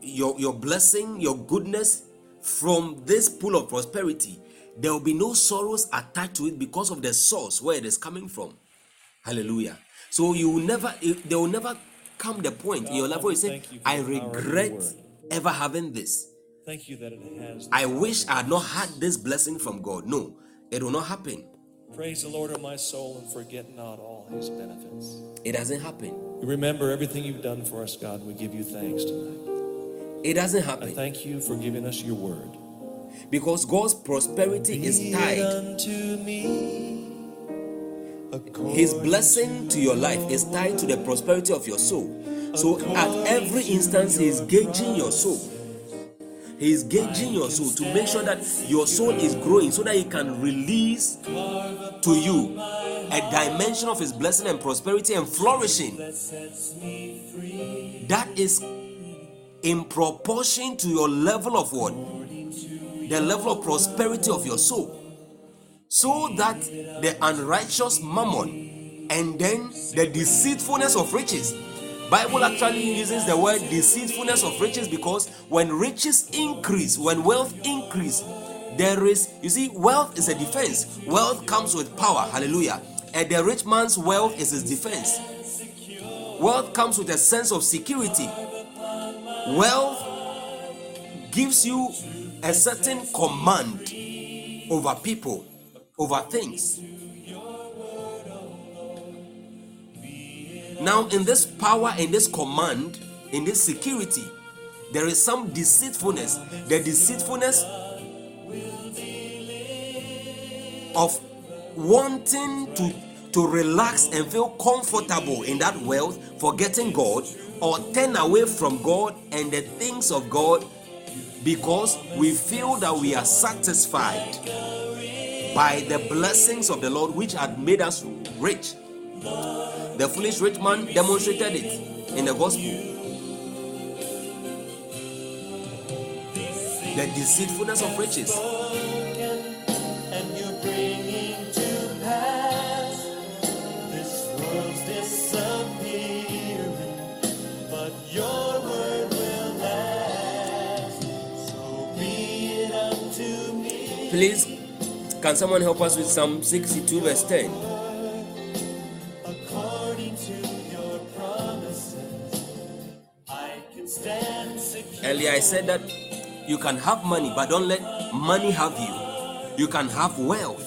your, your blessing, your goodness from this pool of prosperity, there will be no sorrows attached to it because of the source where it is coming from. Hallelujah. So you will never, there will never come the point in your life where you say, you I the power of your regret ever having this. Thank you that it has. I wish I had not had this blessing from God. No, it will not happen. Praise the Lord, O my soul, and forget not all his benefits. It doesn't happen. We remember everything you've done for us, God. We give you thanks tonight. It doesn't I happen thank you for giving us your word. because God's prosperity is tied His blessing to your life is tied to the prosperity of your soul. So at every instance, He is gauging your soul. He is gauging your soul to make sure that your soul is growing so that He can release to you a dimension of His blessing and prosperity and flourishing that is in proportion to your level of what? The level of prosperity of your soul so that the unrighteous mammon and then the deceitfulness of riches. Bible actually uses the word deceitfulness of riches because when riches increase when wealth increase there is you see wealth is a defense. Wealth comes with power. Hallelujah. And the rich man's wealth is his defense. Wealth comes with a sense of security. Wealth gives you a certain command over people, over things. Now, in this power, in this command, in this security, there is some deceitfulness. The deceitfulness of wanting to, to relax and feel comfortable in that wealth, forgetting God, or turn away from God and the things of God because we feel that we are satisfied by the blessings of the Lord which had made us rich. The foolish rich man demonstrated it in the gospel. The deceitfulness of riches. Please, can someone help us with Psalm 62, verse 10? According to your promises, I can stand secure. Earlier, I said that you can have money, but don't let money have you. You can have wealth.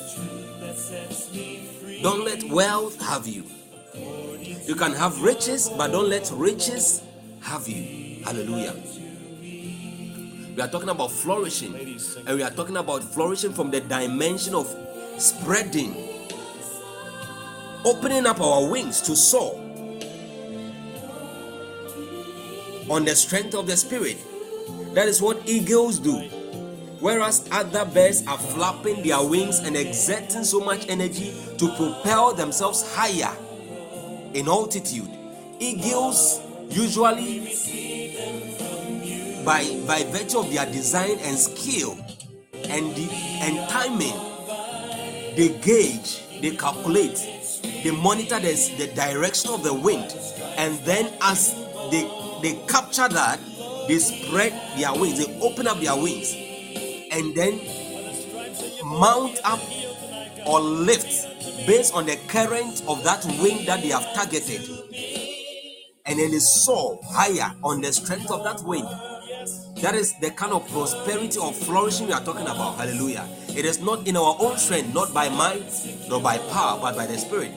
Don't let wealth have you. You can have riches, but don't let riches have you. Hallelujah. We are talking about flourishing, and we are talking about flourishing from the dimension of spreading, opening up our wings to soar on the strength of the Spirit. That is what eagles do. Whereas other birds are flapping their wings and exerting so much energy to propel themselves higher in altitude, eagles usually, by, by virtue of their design and skill and, the, and timing, they gauge, they calculate, they monitor the, the direction of the wind, and then as they they capture that, they spread their wings, they open up their wings, and then mount up or lift based on the current of that wing that they have targeted, and then they soar higher on the strength of that wind. That is the kind of prosperity or flourishing we are talking about. Hallelujah. It is not in our own strength, not by might, nor by power, but by the Spirit.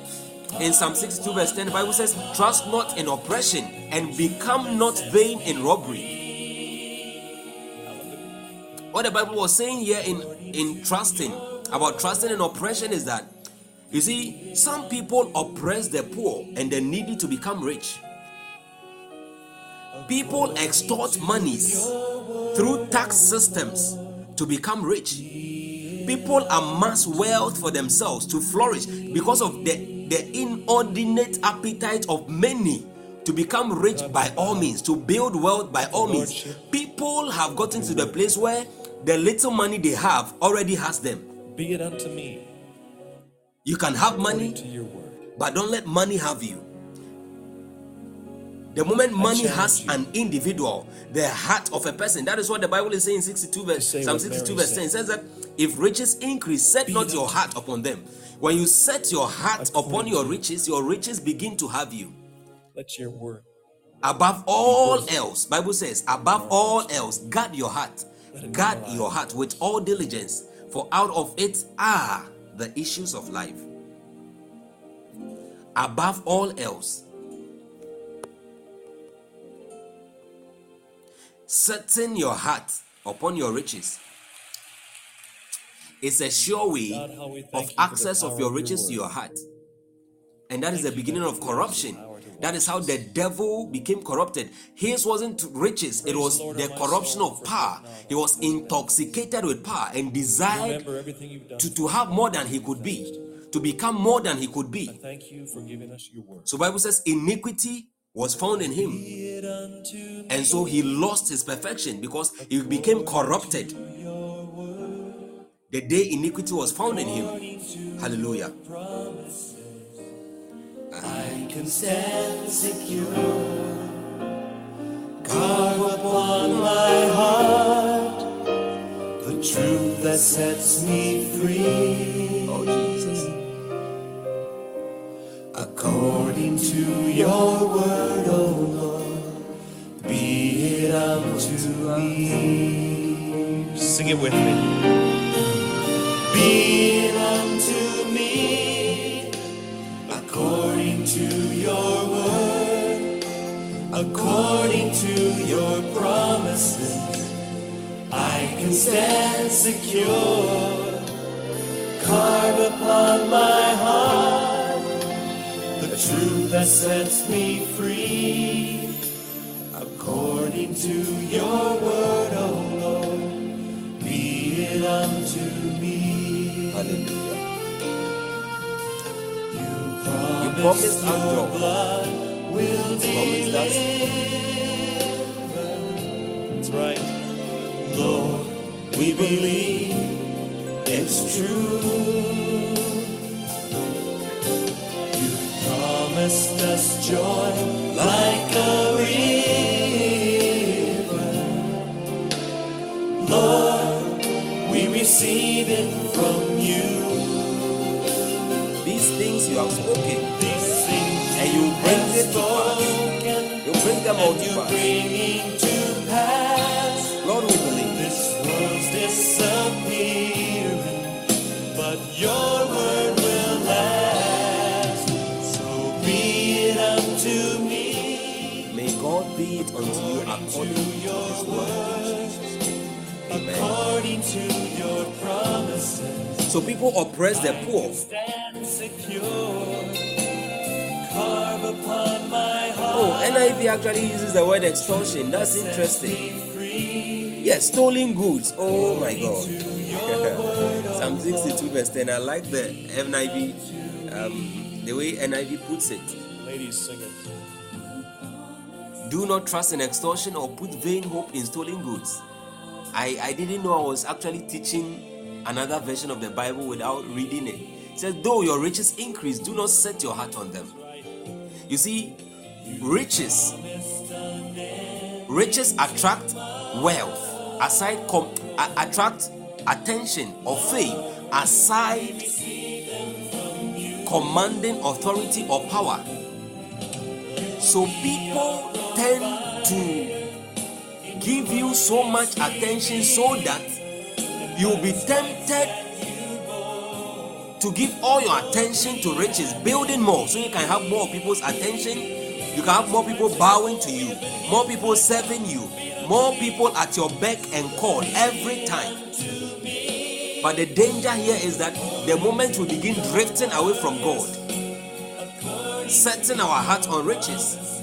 In Psalm 62, verse 10, the Bible says, Trust not in oppression and become not vain in robbery. What the Bible was saying here in, in trusting, about trusting in oppression, is that you see, some people oppress the poor and the needy to become rich. People extort monies through tax systems to become rich. People amass wealth for themselves to flourish because of the, the inordinate appetite of many to become rich by all means, to build wealth by all means. People have gotten to the place where the little money they have already has them. Be it unto me You can have money, to your word. but don't let money have you. The moment money has you. an individual, the heart of a person. That is what the Bible is saying in 62 verse Psalm 62 Mary verse 10. It says that if riches increase, set not your heart upon them. When you set your heart upon your riches, your riches begin to have you. Let your word Above all else, Bible says, above all else, guard your heart. Guard your heart with all diligence, for out of it are the issues of life. Above all else, setting your heart upon your riches is a sure way God, thank of you for the access of your riches to your heart. And that is the beginning of corruption. That is how the devil became corrupted. His wasn't riches, it was the corruption of power. He was intoxicated with power and desired remember everything you've done. to, to have more than he could be, to become more than he could be. Thank you for giving us your word. So Bible says iniquity was found in him. And so he lost his perfection because he became corrupted. The day iniquity was found in him. Hallelujah. I can stand secure. Carve upon my heart the truth that sets me free. Oh Jesus. According to your word, Sing it with me. Be unto me, according to your word, according to your promises. I can stand secure. Carve upon my heart the truth that sets me free, according to your word, O Lord. Be it unto me. Hallelujah. You You promised us job. blood will You promised. That's right. Lord, we believe it's true. You promised us joy like a river. Lord, we receive it from you. These things you have spoken, These things and you bring it to pass. spoken, You bring them all to you pass. to pass. Lord, we believe. This world's disappearing, but your according to your promises. So people oppress the poor. Stand secure, carve upon my heart. Oh, NIV actually uses the word extortion. That's interesting. Yes, stolen goods. Oh my God. Psalm 62 verse 10. I like the NIV, um, the way NIV puts it. Ladies, sing it. Do not trust in extortion or put vain hope in stolen goods. I, I didn't know I was actually teaching another version of the Bible without reading it. It says, Though your riches increase, do not set your heart on them. You see, riches riches attract wealth aside com- attract attention or fame aside commanding authority or power so people tend to give you so much attention so that you'll be tempted to give all your attention to riches, building more, so you can have more people's attention. You can have more people bowing to you, more people serving you, more people at your beck and call every time. But the danger here is that the moment we begin drifting away from God, setting our heart on riches,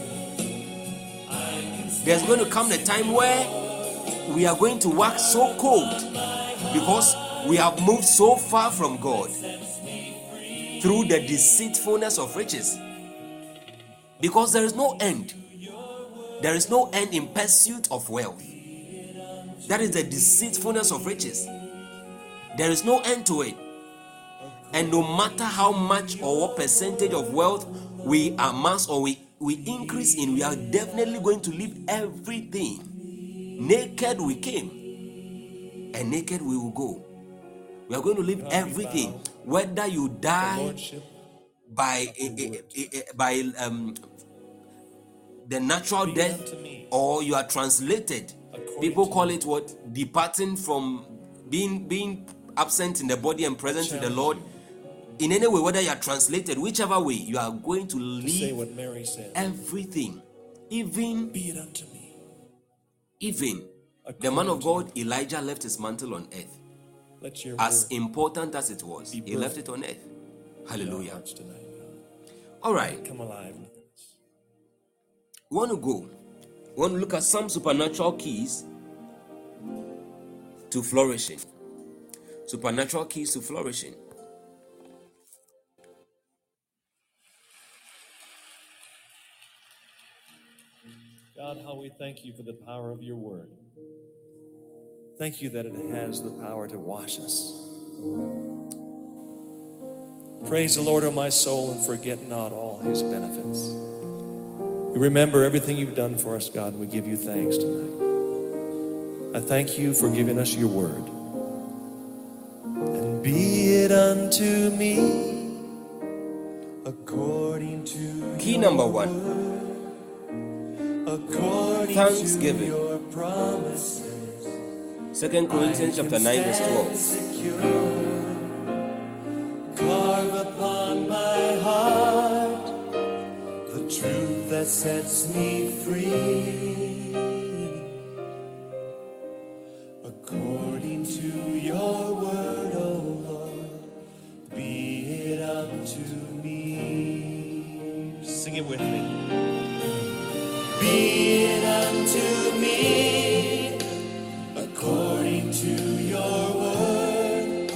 there's going to come the time where we are going to wax so cold because we have moved so far from God through the deceitfulness of riches. Because there is no end. There is no end in pursuit of wealth. That is the deceitfulness of riches. There is no end to it. And no matter how much or what percentage of wealth we amass or we, we increase in, we are definitely going to leave everything. Naked we came, and naked we will go. We are going to leave everything, whether you die by by um, the natural death or you are translated. People call it what? Departing from being being absent in the body and present with the lord in any way whether you are translated whichever way you are going to leave what Mary said. everything. Even Be it unto me. even the man of god elijah left his mantle on earth. As important as it was he left it on earth. hallelujah. tonight, all right. Come alive we want to go. We want to look at some supernatural keys to flourishing. Supernatural keys to flourishing God, how we thank you for the power of your word. Thank you that it has the power to wash us. Praise the Lord, O my soul, and forget not all his benefits. We remember everything you've done for us, God, and we give you thanks tonight. I thank you for giving us your word. And be it unto me according to key number one Thanksgiving. to second corinthians chapter 9 verse 12 Secure. Carve upon my heart the truth that sets me free. According to your word, O Lord, be it unto me. Sing it with me. According to your word,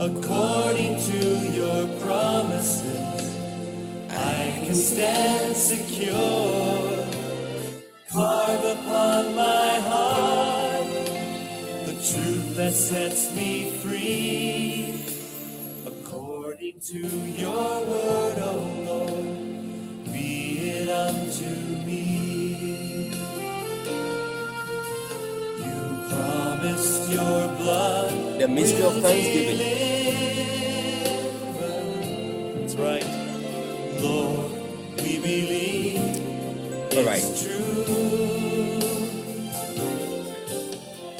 according to your promises. I can stand secure. Carve upon my heart the truth that sets me free. According to your word, O Lord, the mystery of thanksgiving. That's right. Lord, we believe all right it's true.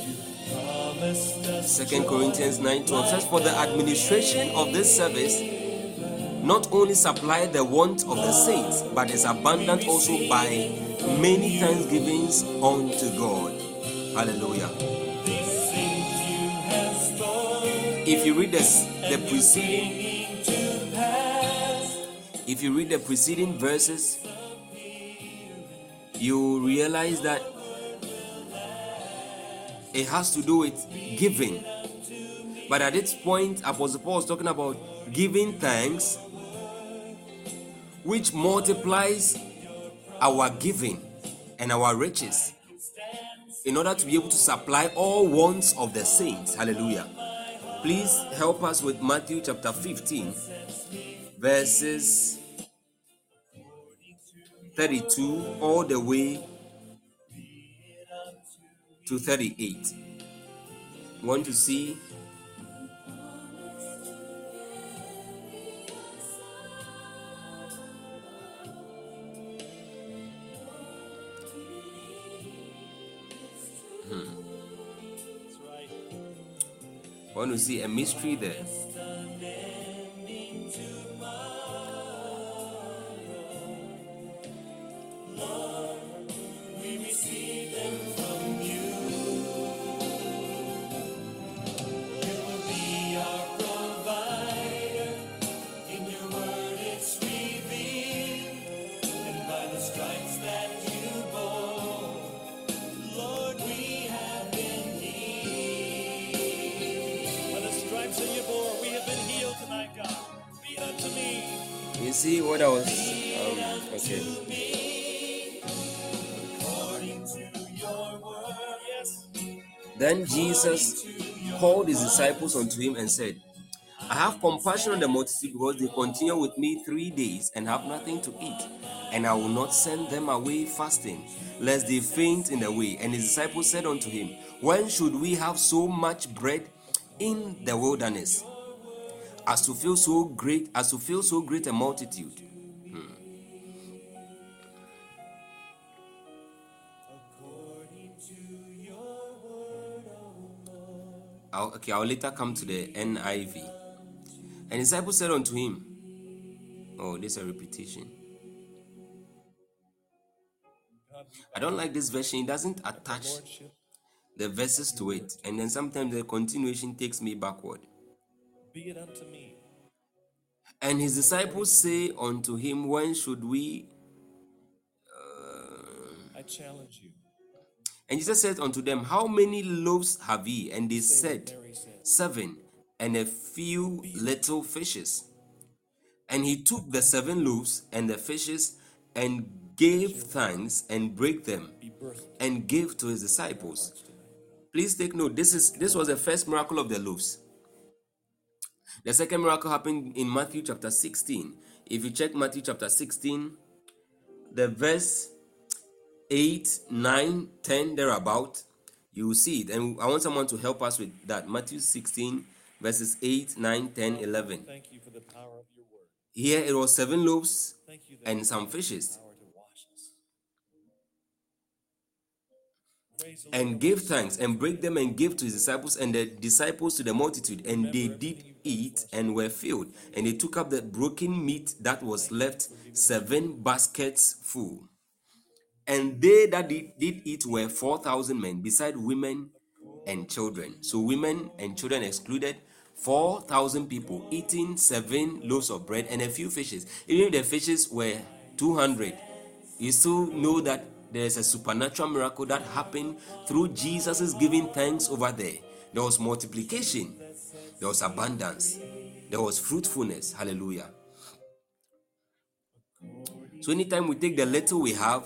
You promised us Second Corinthians 9 12 says, For the administration of this service not only supply the want of the saints, but is abundant also by many thanksgivings unto God. Hallelujah. these things you have spoken If you read this, the preceding, came to pass. if you read the preceding verses, you realize that it has to do with giving. But at this point, Apostle Paul is talking about giving thanks, which multiplies our giving and our riches in order to be able to supply all wants of the saints. Hallelujah. Please help us with Matthew chapter 15, verses 32 all the way to 38. Want to see I want to see a mystery there. Disciples unto him and said, I have compassion on the multitude because they continue with me three days and have nothing to eat. And I will not send them away fasting, lest they faint in the way. And his disciples said unto him, When should we have so much bread in the wilderness? As to feel so great, as to feel so great a multitude. I'll, okay, I'll later come to the NIV. And his disciples said unto him, Oh, this is a repetition. I don't like this version. It doesn't attach the verses to it. And then sometimes the continuation takes me backward. be it unto me. And his disciples say unto him, When should we? I challenge you. And Jesus said unto them, How many loaves have ye? And they said, Seven, and a few little fishes. And he took the seven loaves and the fishes and gave thanks and brake them and gave to his disciples. Please take note. This is this was the first miracle of the loaves. The second miracle happened in Matthew chapter 16. If you check Matthew chapter 16, the verse 8, 9, 10, thereabout, you will see it. And I want someone to help us with that. Matthew 16, verses 8, 9, 10, 11. Thank you for the power of your word. Here it was seven loaves and some fishes. power to wash us. Praise the Lord. and gave thanks and break them and gave to his disciples and the disciples to the multitude and they did eat and were filled and they took up the broken meat that was left seven baskets full and they that did, did eat were 4000 men beside women and children so women and children excluded 4000 people eating seven loaves of bread and a few fishes even if the fishes were 200 you still know that there's a supernatural miracle that happened through Jesus' giving thanks over there. There was multiplication, there was abundance, there was fruitfulness. Hallelujah. So, anytime we take the little we have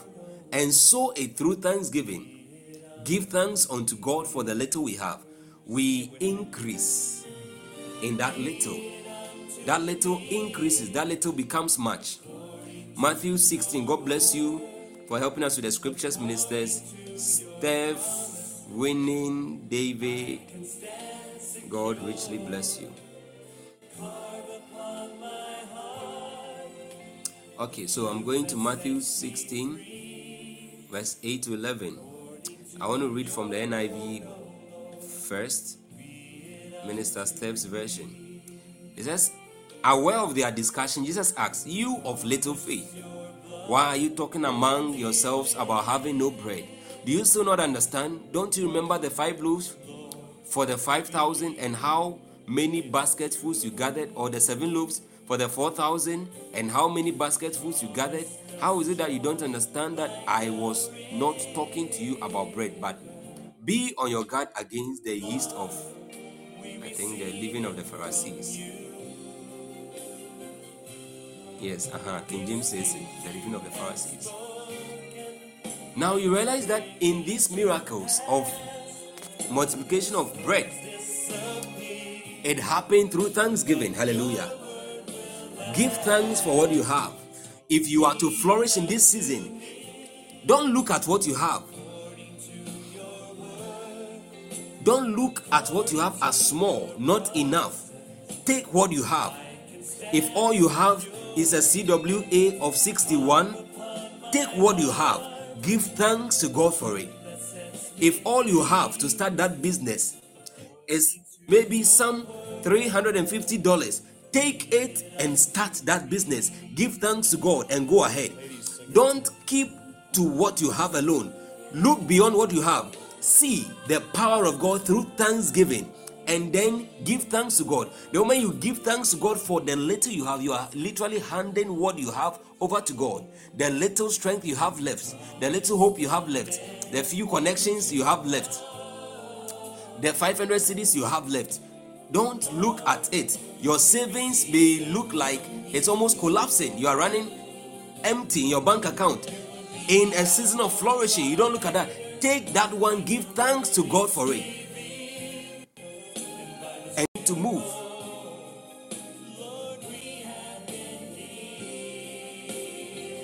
and sow it through thanksgiving, give thanks unto God for the little we have, we increase in that little. That little increases, that little becomes much. Matthew 16. God bless you for helping us with the scriptures, ministers. Steph, Winning, David. God richly bless you. Okay, so I'm going to Matthew 16, verse 8 to 11. I want to read from the NIV first, Minister Steph's version. It says, Aware of their discussion, Jesus asked, You of little faith, why are you talking among yourselves about having no bread? Do you still not understand? Don't you remember the five loaves for the five thousand and how many basketfuls you gathered, or the seven loaves for the four thousand and how many basketfuls you gathered? How is it that you don't understand that I was not talking to you about bread, but be on your guard against the yeast of, I think, the living of the Pharisees? Yes, uh-huh. King James says it, the leaven of the Pharisees. Now you realize that in these miracles of multiplication of bread, it happened through thanksgiving. Hallelujah. Give thanks for what you have. If you are to flourish in this season, don't look at what you have. Don't look at what you have as small, not enough. Take what you have. If all you have is a CWA of 61, take what you have. Give thanks to God for it. If all you have to start that business is maybe some $350. Take it and start that business. Give thanks to God and go ahead. Don't keep to what you have alone. Look beyond what you have. See the power of God through thanksgiving and then give thanks to God. The moment you give thanks to God for the little you have, you are literally handing what you have over to God. The little strength you have left, the little hope you have left, the few connections you have left, the 500 cedis you have left. Don't look at it. Your savings may look like it's almost collapsing. You are running empty in your bank account. In a season of flourishing, you don't look at that. Take that one, give thanks to God for it. And to move.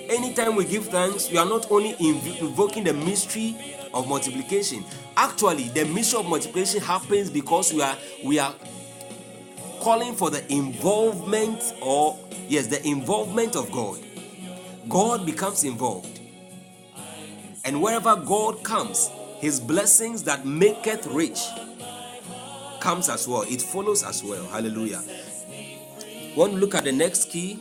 Anytime we give thanks, we are not only inv- invoking the mystery of multiplication. Actually, the mystery of multiplication happens because we are we are calling for the involvement or yes, the involvement of God. God becomes involved. And wherever God comes, his blessings that maketh rich comes as well. It follows as well. Hallelujah. One look at the next key?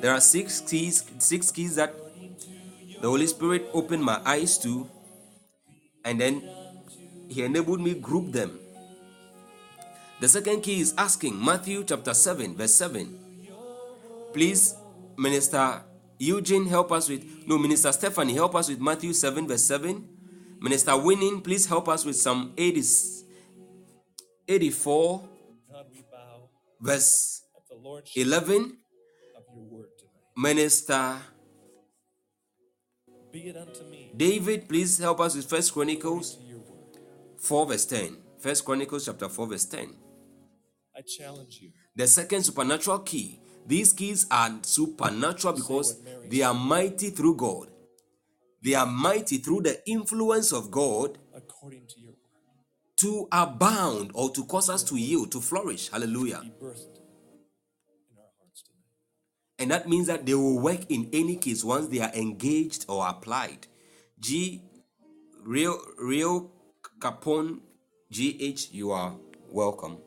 There are six keys, six keys that the Holy Spirit opened my eyes to, and then He enabled me group them. The second key is asking Matthew chapter 7, verse 7. Please, Minister Eugene, help us with no, Minister Stephanie, help us with Matthew 7, verse 7. Minister Winning, please help us with Psalm 80, 84, God, we bow verse at the Lordship 11. of your word tonight. Minister David, please help us with First Chronicles to your word. 4, verse 10. First Chronicles chapter 4, verse 10. I challenge you. The second supernatural key. These keys are supernatural because they are mighty through God. They are mighty through the influence of God according to your word. to abound or to cause us to yield, to flourish. Hallelujah. Be birthed in our hearts tonight. And that means that they will work in any case once they are engaged or applied. G Real Real Capone GH, you are welcome.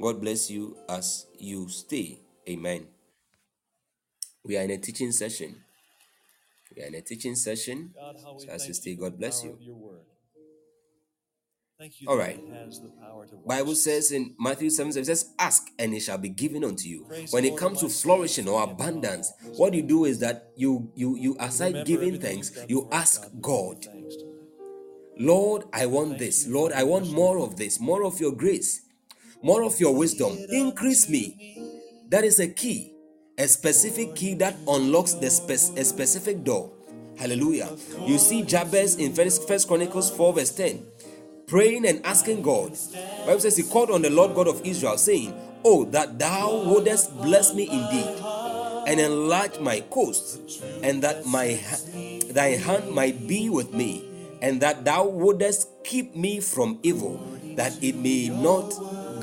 God bless you as you stay. Amen. We are in a teaching session. We are in a teaching session. God, So as you stay, God bless you. Thank you All right. it has the power to Bible says in Matthew 7, 7 it says, Ask and it shall be given unto you. Praise When it comes to flourishing or forget not all abundance, what you do is that you you you aside giving thanks, you ask God. We give you God. Lord, I want this. Lord, I want more of this, more of your grace, more of your wisdom. Increase me. That is a key, a specific key that unlocks the spe- a specific door. Hallelujah. You see Jabez in First, Chronicles 4, verse 10, praying and asking God. Bible says he called on the Lord God of Israel, saying, Oh, that thou wouldest bless me indeed, and enlarge my coast, and that my thy hand might be with me, and that thou wouldest keep me from evil, that it may not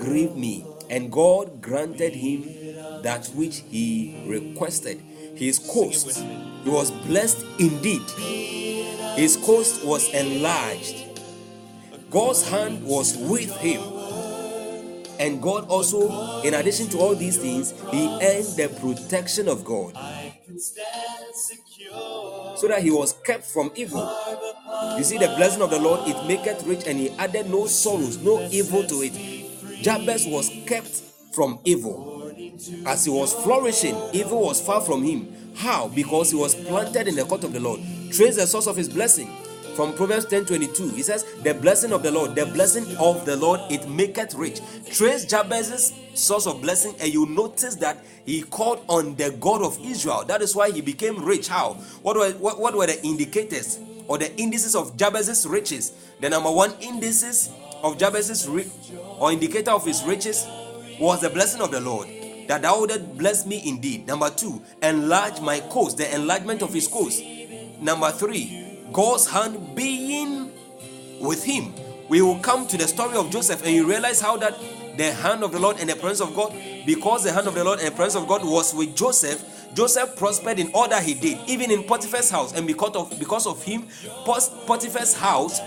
grieve me. And God granted him that which he requested. His coast, he was blessed indeed. His coast was enlarged. God's hand was with him. And God also, in addition to all these things, he earned the protection of God so that he was kept from evil. You see, the blessing of the Lord, it maketh rich, and he added no sorrows, no evil to it. Jabez was kept from evil. As he was flourishing, evil was far from him. How? Because he was planted in the court of the Lord. Trace the source of his blessing. From Proverbs 10 22, he says, The blessing of the Lord, the blessing of the Lord, it maketh rich. Trace Jabez's source of blessing, and you notice that he called on the God of Israel. That is why he became rich. How? What were, what, what were the indicators or the indices of Jabez's riches? The number one indices of Jabez's ri- or indicator of his riches was the blessing of the Lord. That thou wouldest bless me indeed. Number two, enlarge my coast, the enlargement of his coast. Number three, God's hand being with him. We will come to the story of Joseph and you realize how that the hand of the Lord and the presence of God, because the hand of the Lord and the presence of God was with Joseph, Joseph prospered in all that he did, even in Potiphar's house, and because of because of him, Potiphar's house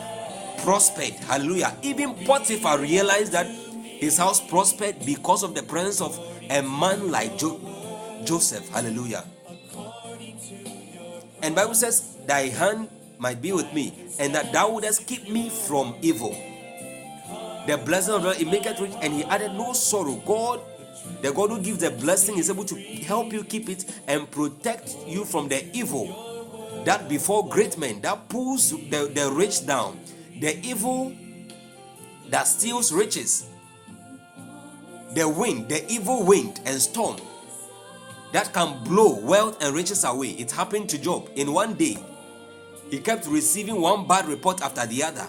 prospered. Hallelujah. Even Potiphar realized that His house prospered because of the presence of a man like jo- Joseph. Hallelujah. And Bible says, Thy hand might be with me, and that thou wouldest keep me from evil. The blessing of the Lord, it maketh rich, and he added no sorrow. God, the God who gives the blessing, is able to help you keep it and protect you from the evil that before great men that pulls the, the rich down, the evil that steals riches, the wind, the evil wind and storm that can blow wealth and riches away. It happened to Job in one day. He kept receiving one bad report after the other,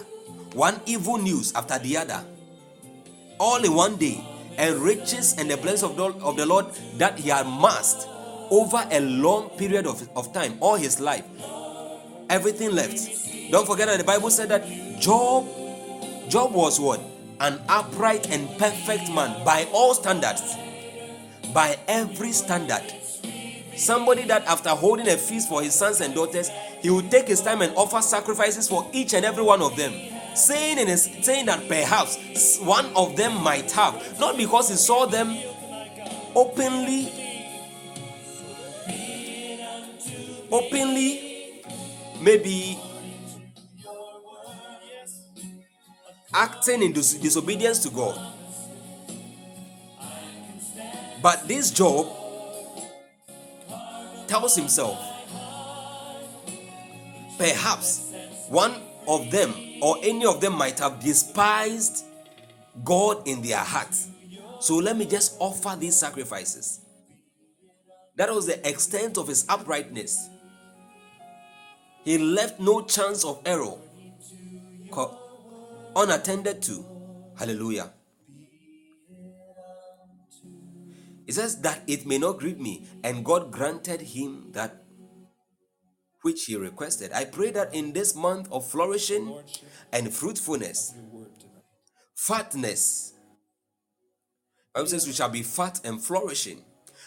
one evil news after the other, all in one day. And riches and the blessings of the, of the Lord that he had amassed over a long period of, of time, all his life, everything left. Don't forget that the Bible said that Job, Job was what? An upright and perfect man by all standards, by every standard. Somebody that after holding a feast for his sons and daughters, he would take his time and offer sacrifices for each and every one of them. Saying in his, saying that perhaps one of them might have, not because he saw them openly, openly, maybe acting in dis- disobedience to God. But this Job tells himself, perhaps one of them or any of them might have despised God in their hearts. So let me just offer these sacrifices. That was the extent of his uprightness. He left no chance of error unattended to. Hallelujah. It says that it may not grieve me, and God granted him that which he requested. I pray that in this month of flourishing and fruitfulness, fatness, Bible says we shall be fat and flourishing.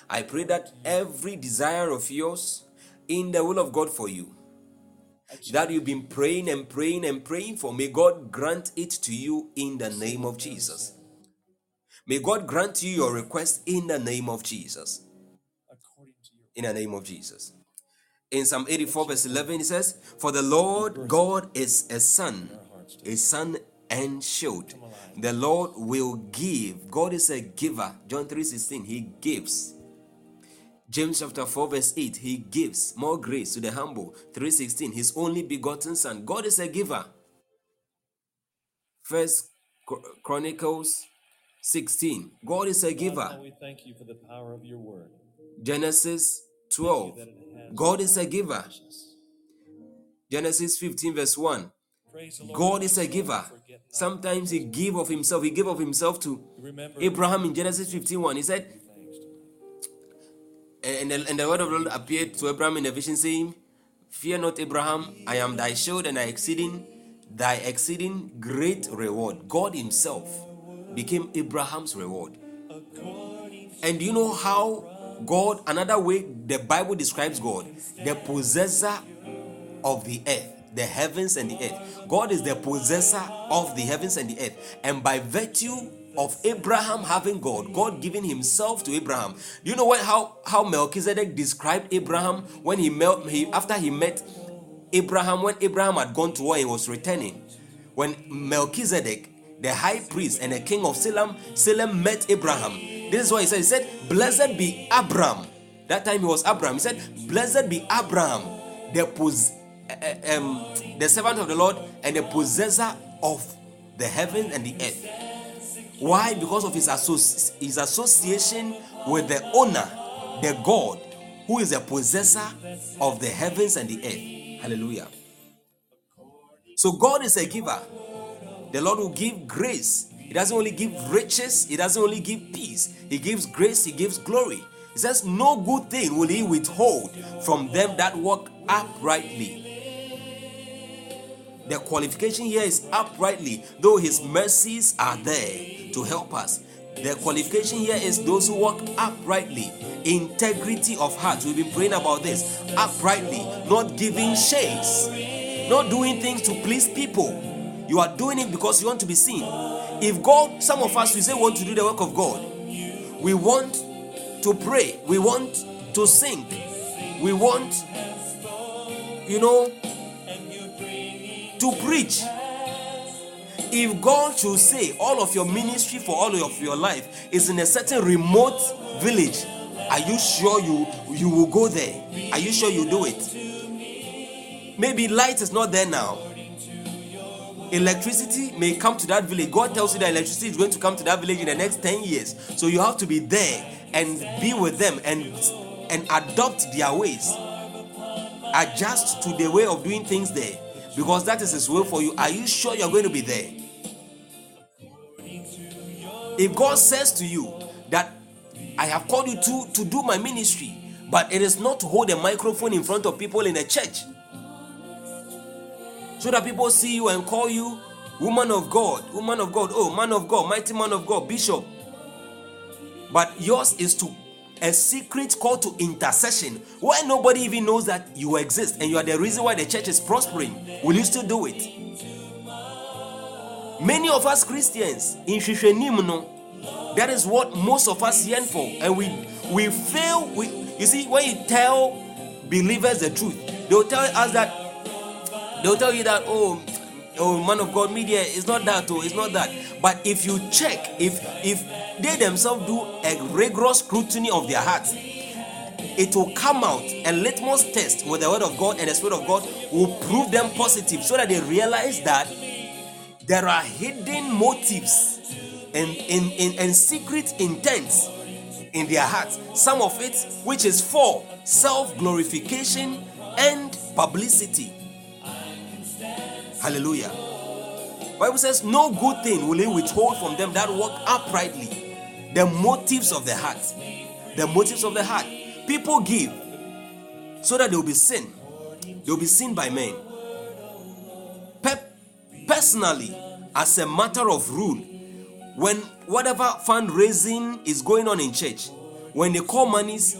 I pray that every desire of yours in the will of God for you, that you've been praying and praying and praying for, may God grant it to you in the name of Jesus. May God grant you your request in the name of Jesus. In the name of Jesus. In Psalm 84, verse 11, it says, For the Lord God is a sun, a sun and shield. The Lord will give. God is a giver. John 3 16, He gives. James chapter 4, verse 8, He gives more grace to the humble. 316, His only begotten Son. God is a giver. First Chronicles 16, God is a giver. We thank you for the power of your word. Genesis 12, God is a giver. Genesis 15, verse 1, Praise the Lord. God is a giver. Sometimes He gave of Himself. He gave of Himself to Abraham in Genesis 15, 1. He said, Eh, and the, and the word of the Lord appeared to Abraham in a vision, saying, Fear not, Abraham, I am thy shield and thy exceeding thy exceeding great reward. God Himself became Abraham's reward. And you know how God, another way the Bible describes God, the possessor of the earth, the heavens and the earth. God is the possessor of the heavens and the earth. And by virtue of Abraham having God, God giving himself to Abraham. Do you know what how, how Melchizedek described Abraham when he met he after he met Abraham, when Abraham had gone to war and was returning? When Melchizedek, the high priest and the king of Salem, Salem met Abraham. This is what he said. He said, Blessed be Abraham. That time he was Abraham. He said, Blessed be Abraham, the pos- uh, um, the servant of the Lord and the possessor of the heaven and the earth. Why? Because of his, associ- his association with the owner, the God, who is the possessor of the heavens and the earth. Hallelujah. So God is a giver. The Lord will give grace. He doesn't only give riches, He doesn't only give peace. He gives grace, He gives glory. He says, No good thing will He withhold from them that walk uprightly. The qualification here is uprightly, though His mercies are there to help us. The qualification here is those who walk uprightly, integrity of heart. We've been praying about this uprightly, not giving shades, not doing things to please people. You are doing it because you want to be seen. If God, some of us, we say want to do the work of God, we want to pray, we want to sing, we want, you know, to preach. If God should say all of your ministry for all of your life is in a certain remote village, are you sure you you will go there? Are you sure you do it? Maybe light is not there now. Electricity may come to that village. God tells you that electricity is going to come to that village in the next 10 years. So you have to be there and be with them and and adopt their ways. Adjust to the way of doing things there because that is his will for you. Are you sure you're going to be there? If God says to you that I have called you to, to do my ministry, but it is not to hold a microphone in front of people in a church so that people see you and call you woman of God, woman of God, oh, man of God, mighty man of God, bishop. But yours is to a secret call to intercession where nobody even knows that you exist and you are the reason why the church is prospering. Will you still do it? Many of us Christians in Shishwenim, no, that is what most of us yearn for, and we we fail. We you see when you tell believers the truth, they'll tell us that they'll tell you that oh oh man of god media is not that oh it's not that but if you check if if they themselves do a rigorous scrutiny of their hearts it will come out a litmus test with the word of god and the spirit of god will prove them positive so that they realize that there are hidden motives and in, and secret intents in their hearts some of it which is for self-glorification and publicity Hallelujah. Bible says, No good thing will he withhold from them that walk uprightly. The motives of the heart. The motives of the heart. People give so that they will be seen. They will be seen by men. Pe- personally, as a matter of rule, when whatever fundraising is going on in church, when they call monies,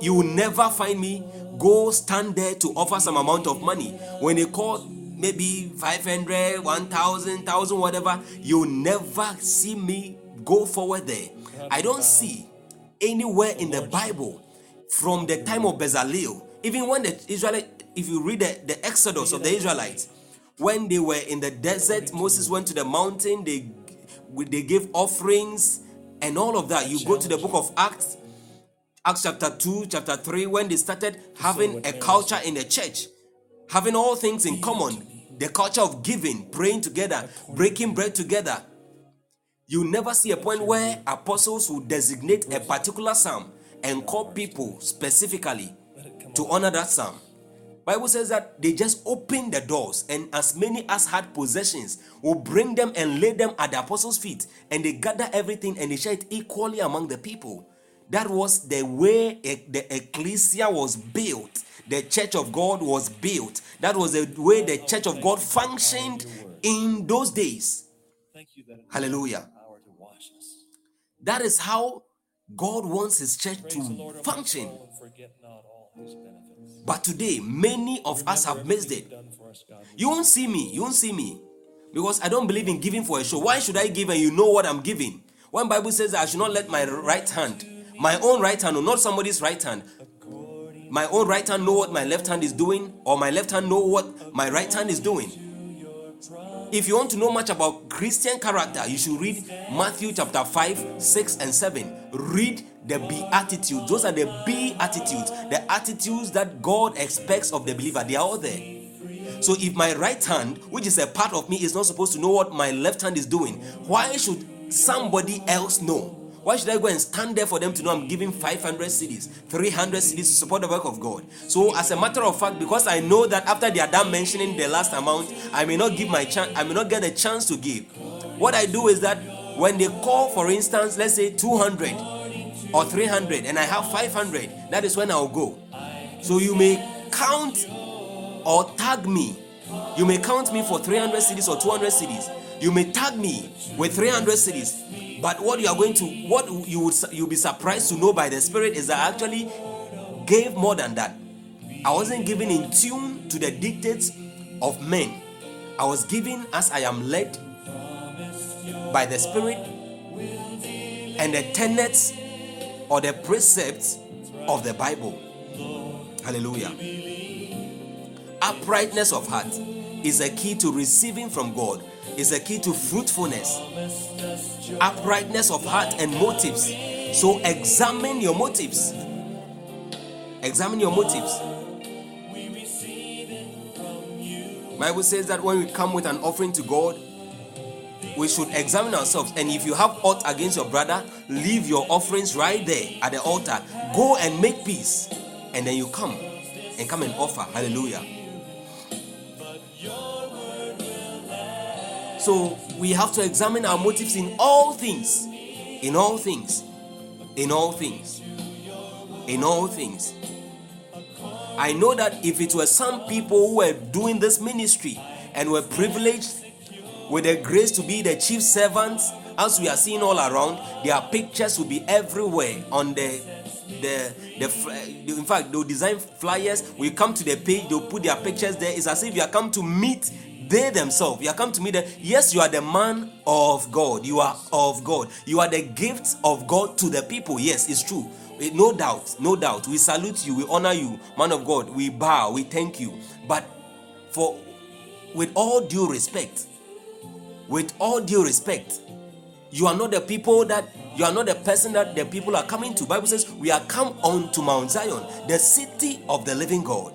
you will never find me go stand there to offer some amount of money. When they call maybe 500, 1000, 1000, whatever, you'll never see me go forward there. I don't see anywhere in the Bible from the time of Bezalel, even when the Israelite, if you read the, the Exodus of the Israelites, when they were in the desert, Moses went to the mountain, they they gave offerings and all of that. You go to the book of Acts, Acts chapter 2, chapter 3, when they started having a culture in the church, having all things in common, the culture of giving, praying together, breaking bread together. You never see a point where apostles will designate a particular psalm and call people specifically to honor that psalm. Bible says that they just opened the doors and as many as had possessions will bring them and lay them at the apostles' feet and they gather everything and they share it equally among the people. That was the way the ecclesia was built. The church of God was built. That was the way the church of God functioned in those days. Thank you Hallelujah. power to wash us. That is how God wants his church Praise the Lord to function. soul and forget not all his benefits. But today, many of us have missed it. Us. You won't see me. You won't see me. Because I don't believe in giving for a show. Why should I give and you know what I'm giving? When Bible says I should not let my right hand, my own right hand, or not somebody's right hand, my own right hand know what my left hand is doing, or my left hand know what my right hand is doing. If you want to know much about Christian character, you should read Matthew chapter 5, 6, and 7. Read the Beatitudes. Those are the B attitudes, the attitudes that God expects of the believer. They are all there. So if my right hand, which is a part of me, is not supposed to know what my left hand is doing, why should somebody else know? Why should I go and stand there for them to know I'm giving 500 cedis, 300 cedis to support the work of God? So, as a matter of fact, because I know that after they are done mentioning the last amount, I may not give my chance, I may not get a chance to give. What I do is that when they call, for instance, let's say 200 or 300, and I have 500, that is when I'll go. So you may count or tag me. You may count me for 300 cedis or 200 cedis. You may tag me with 300 cedis. But what you are going to, what you would you'll be surprised to know by the Spirit is that I actually gave more than that. I wasn't giving in tune to the dictates of men. I was giving as I am led by the Spirit and the tenets or the precepts of the Bible. Hallelujah. Uprightness of heart is a key to receiving from God, is a key to fruitfulness. Uprightness of heart and motives. So examine your motives. Examine your motives. Bible says that when we come with an offering to God, we should examine ourselves. And if you have aught against your brother, leave your offerings right there at the altar. Go and make peace. And then you come and come and offer. Hallelujah. So we have to examine our motives in all things. In all things. In all things. In all things. I know that if it were some people who were doing this ministry and were privileged with the grace to be the chief servants, as we are seeing all around, their pictures will be everywhere on the the the in fact they'll design flyers we come to the page they'll put their pictures there it's as if you are come to meet they themselves. You are come to me them yes you are the man of god. You are of god. You are the gift of god to the people. Yes it's true. Eh, no doubt no doubt. We salute you. We honor you man of god. We bow. We thank you. But for with all due respect with all due respect you are not the people that you are not the person that the people are coming to. Bible says we are come on to mount zion the city of the living god.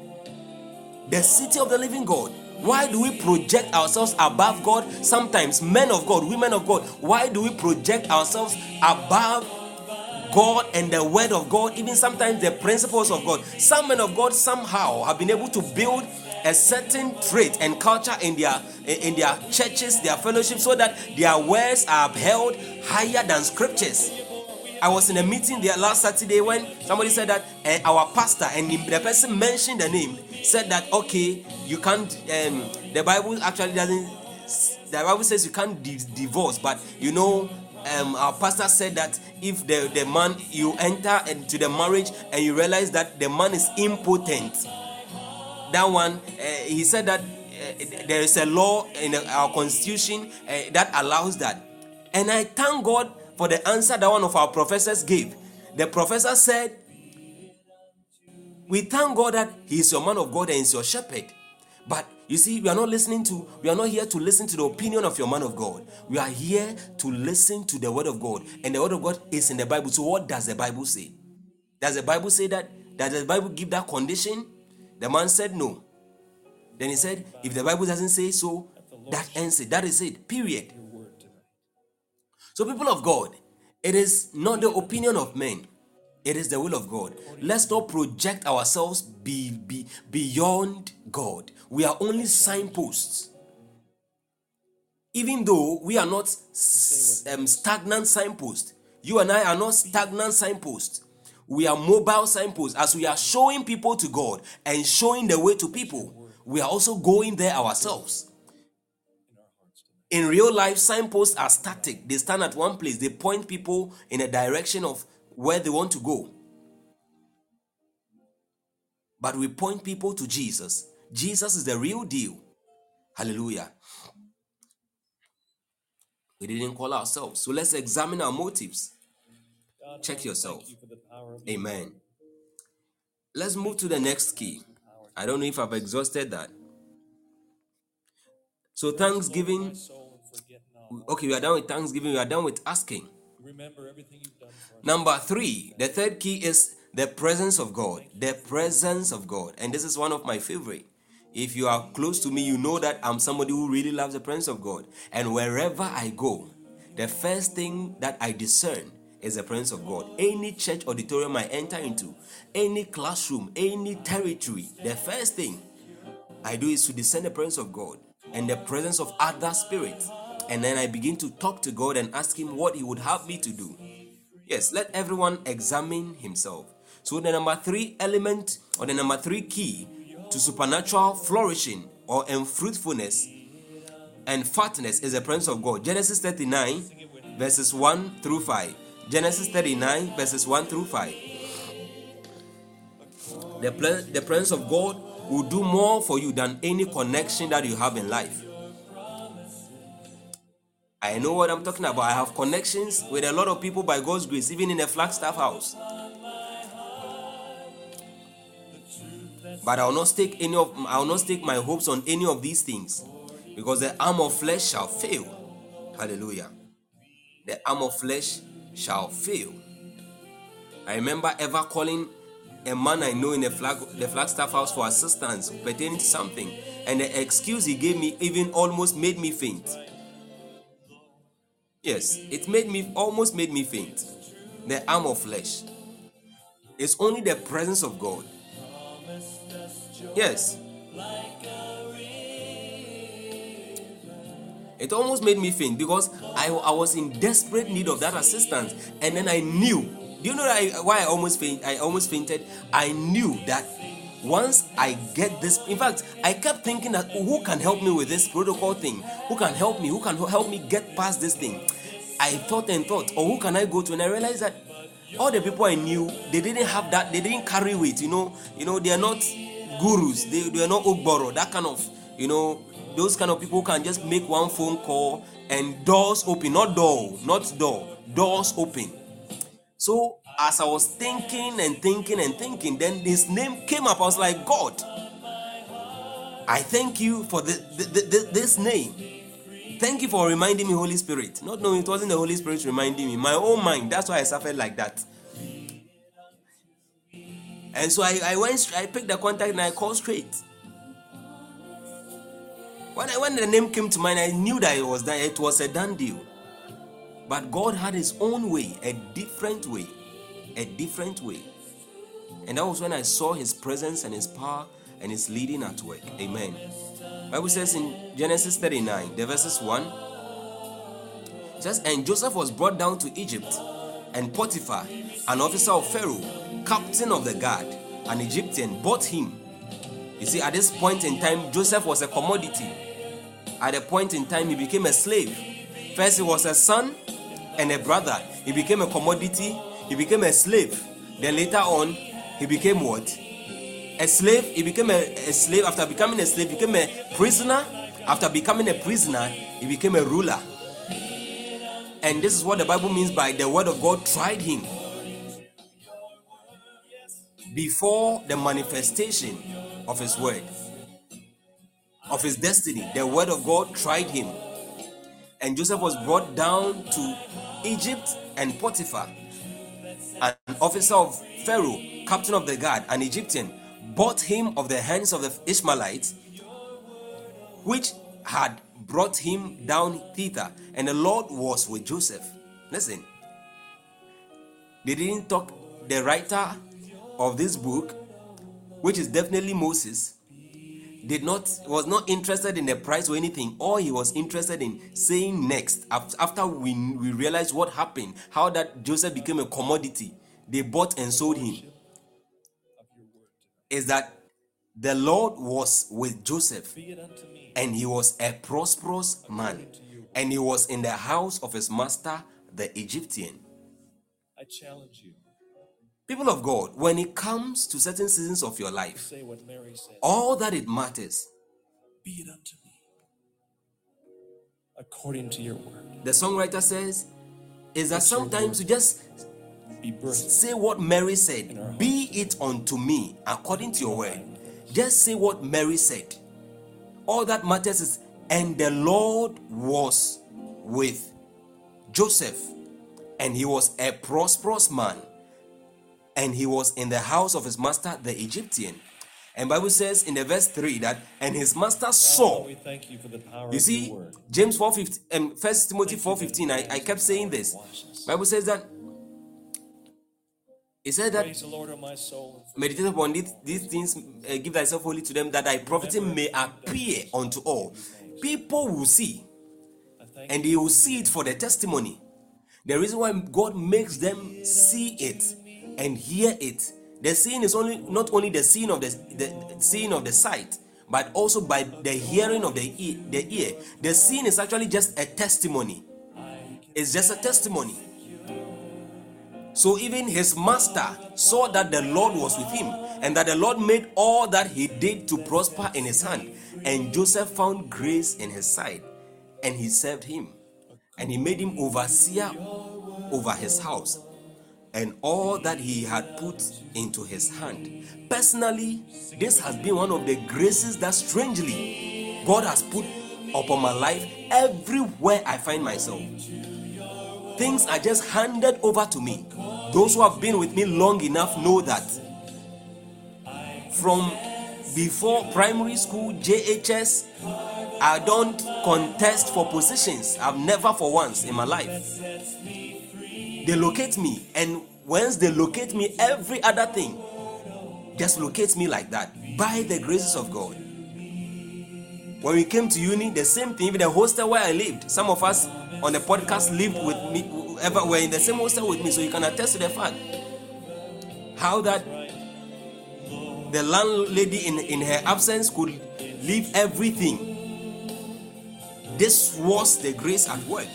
The city of the living god why do we project ourselves above god sometimes men of god women of god why do we project ourselves above God and the word of God, even sometimes the principles of God. Some men of God somehow have been able to build a certain trait and culture in their in their churches, their fellowship, so that their words are upheld higher than scriptures. I was in a meeting there last Saturday when somebody said that eh, our pastor and the person mentioned the name said that okay, you can't. Um, the Bible actually doesn't. The Bible says you can't di- divorce, but you know um, our pastor said that if the, the man you enter into the marriage and you realize that the man is impotent that one uh, he said that uh, there is a law in our constitution uh, that allows that and i thank god for the answer that one of our professors gave the professor said we thank god that he is your man of god and is your shepherd but you see, we are not listening to, we are not here to listen to the opinion of your man of God. We are here to listen to the word of God. And the word of God is in the Bible. So, what does the Bible say? Does the Bible say that? Does the Bible give that condition? The man said no. Then he said, if the Bible doesn't say so, that ends it. That is it. Period. So, people of God, it is not the opinion of men. It is the will of God. Let's not project ourselves be, be, beyond God. We are only signposts. Even though we are not um, stagnant signposts, you and I are not stagnant signposts. We are mobile signposts. As we are showing people to God and showing the way to people, we are also going there ourselves. In real life, signposts are static. They stand at one place. They point people in a direction of where they want to go. But we point people to Jesus. Jesus is the real deal. Hallelujah. We didn't call ourselves. So let's examine our motives. Check yourself. You for the Amen. Let's move to the next key. I don't know if I've exhausted that. So, Thanksgiving. soul and forget not. Okay, we are done with Thanksgiving. We are done with asking. Remember everything you've done for us. Number three, the third key is the presence of God. The presence of God. And this is one of my favorite. If you are close to me, you know that I'm somebody who really loves the presence of God. And wherever I go, the first thing that I discern is the presence of God. Any church auditorium I enter into, any classroom, any territory, the first thing I do is to discern the presence of God and the presence of other spirits. And then I begin to talk to God and ask Him what He would have me to do. Yes, let everyone examine himself. So, the number three element or the number three key to supernatural flourishing or fruitfulness and fatness is the presence of God. Genesis 39, verses 1 through 5. Genesis 39, verses 1 through 5. The, the presence of God will do more for you than any connection that you have in life. I know what I'm talking about. I have connections with a lot of people by God's grace, even in the Flagstaff house. But I will not stake any of I will not stake my hopes on any of these things, because the arm of flesh shall fail. Hallelujah. The arm of flesh shall fail. I remember ever calling a man I know in the flag the Flagstaff house for assistance pertaining to something, and the excuse he gave me even almost made me faint. Yes, it mm. made me almost made me faint. The arm of flesh. It's only the presence of God. Yes. It almost made me faint because I, I was in desperate need of that assistance, and then I knew. Do you know I, why I almost faint? I almost fainted. I knew that once I get this, in fact, I kept thinking that oh, who can help me with this protocol thing? Who can help me? Who can help me get past this thing? I thought and thought, or who can I go to? And I realized that all the people I knew, they didn't have that, they didn't carry weight, you know, you know, they are not gurus, they, they are not Ogboro, that kind of, you know, those kind of people can just make one phone call and doors open, not door, not door, doors open. So as I was thinking and thinking and thinking, then his name came up. I was like, God, I thank you for the, the, the- this name. Thank you for reminding me, Holy Spirit. Not knowing it wasn't the Holy Spirit reminding me, my own mind. That's why I suffered like that. And so I, I went, I picked the contact and I called straight. When, I, when the name came to mind, I knew that it was that it was a done deal. But God had His own way, a different way, a different way. And that was when I saw His presence and His power and His leading at work. Amen. Bible says in Genesis 39, the verses 1, it says, And Joseph was brought down to Egypt, and Potiphar, an officer of Pharaoh, captain of the guard, an Egyptian, bought him. You see, at this point in time, Joseph was a commodity. At a point in time, he became a slave. First, he was a son and a brother. He became a commodity. He became a slave. Then later on, he became what? A slave. He became a, a slave. After becoming a slave, became a prisoner. After becoming a prisoner, he became a ruler. And this is what the Bible means by the word of God tried him. Before the manifestation of his word, of his destiny, the word of God tried him. And Joseph was brought down to Egypt and Potiphar, an officer of Pharaoh, captain of the guard, an Egyptian, bought him of the hands of the Ishmaelites, which had brought him down thither. And the Lord was with Joseph. Listen, they didn't talk, the writer of this book, which is definitely Moses, did not was not interested in the price or anything. All he was interested in saying next after we, we realized what happened how that joseph became a commodity they bought and sold him. Is that the lord was with joseph and he was a prosperous man and he was in the house of his master the egyptian. I challenge you. People of god when it comes to certain seasons of your life Say what Mary said. all that it matters Be it unto me. According to your word. the songwriter says is that sometimes you just Be say what Mary said, be it unto me according to your word. Just say what Mary said. All that matters is, and the Lord was with Joseph, and he was a prosperous man, and he was in the house of his master, the Egyptian. And Bible says in the verse 3 that, and his master saw We thank you for the power you see. James 4:15 and First Timothy 4:15. I, I kept saying this. Bible says that it said that Praise the Lord, O my soul. meditate upon these, these things, uh, give thyself wholly to them, that thy profiting may appear unto all. People will see, and they will see it for the testimony. The reason why God makes them see it and hear it, the seeing is only not only the seeing of the, the seeing of the sight, but also by the hearing of the ear, the ear. The seeing is actually just a testimony. It's just a testimony. So even his master saw that the Lord was with him and that the Lord made all that he did to prosper in his hand. And Joseph found grace in his sight and he served him. and he made him overseer over his house and all that he had put into his hand. Personally, this has been one of the graces that strangely God has put upon my life everywhere I find myself. Things are just handed over to me. Those who have been with me long enough know that from before primary school, JHS, I don't contest for positions. I've never for once in my life. They locate me, and once they locate me, every other thing just locates me like that by the graces of God. When we came to uni, the same thing, even the hostel where I lived. Some of us on the podcast lived with me, ever were in the same hostel with me, so you can attest to the fact how that the landlady in, in her absence could leave everything. This was the grace at work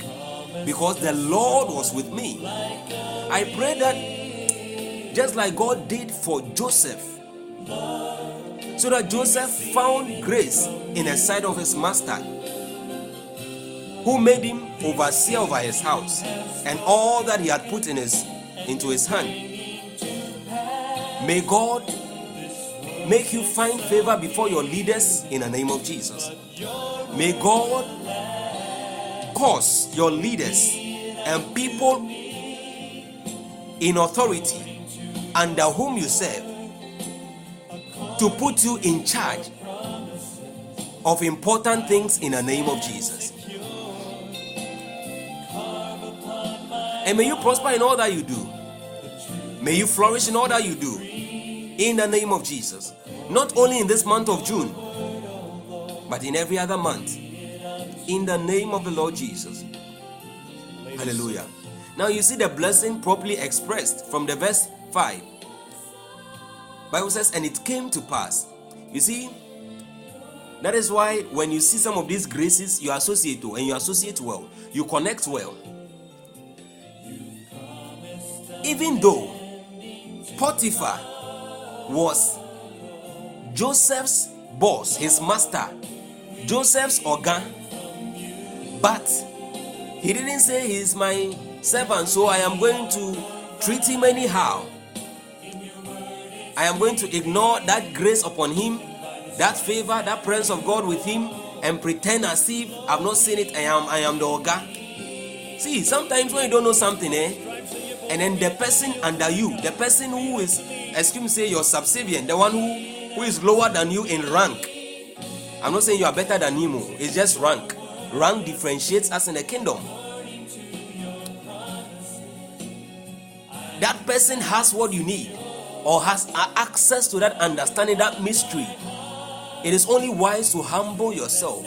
because the Lord was with me. I pray that just like God did for Joseph, so that Joseph found grace in the sight of his master, who made him overseer over his house and all that he had put in his into his hand. May God make you find favor before your leaders in the name of Jesus. May God cause your leaders and people in authority under whom you serve to put you in charge of important things in the name of Jesus. And may you prosper in all that you do. May you flourish in all that you do. In the name of Jesus. Not only in this month of June, but in every other month. In the name of the Lord Jesus. Hallelujah. Now you see the blessing properly expressed from the verse 5. Bible says, and it came to pass. You see, that is why when you see some of these graces, you associate to and you associate well, you connect well. Even though Potiphar was Joseph's boss, his master, Joseph's organ, but he didn't say he's my servant, so I am going to treat him anyhow. I am going to ignore that grace upon him, that favor, that presence of God with him, and pretend as if I've not seen it. I am, I am the ogre. See, sometimes when you don't know something, eh, and then the person under you, the person who is, excuse me, say your subservient, the one who who is lower than you in rank. I'm not saying you are better than him, oh, it's just rank. Rank differentiates us in the kingdom. That person has what you need or has access to that understanding, that mystery. It is only wise to humble yourself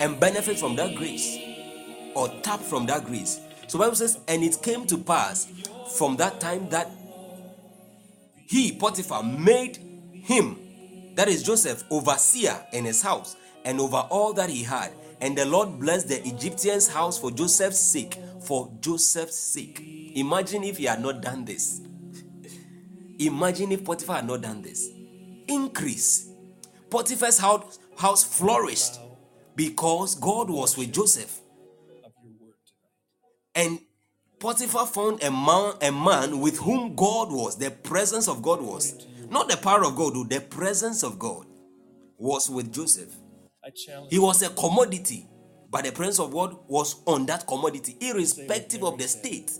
and benefit from that grace or tap from that grace. So Bible says, and it came to pass from that time that he, Potiphar, made him, that is Joseph, overseer in his house and over all that he had. And the Lord blessed the Egyptian's house for Joseph's sake. For Joseph's sake. Imagine if he had not done this. Imagine if Potiphar had not done this. Increase. Potiphar's house, house flourished because God was with Joseph. And Potiphar found a man, a man with whom God was, the presence of God was. Not the power of God, the presence of God was with Joseph. He was a commodity, but the presence of God was on that commodity, irrespective of the state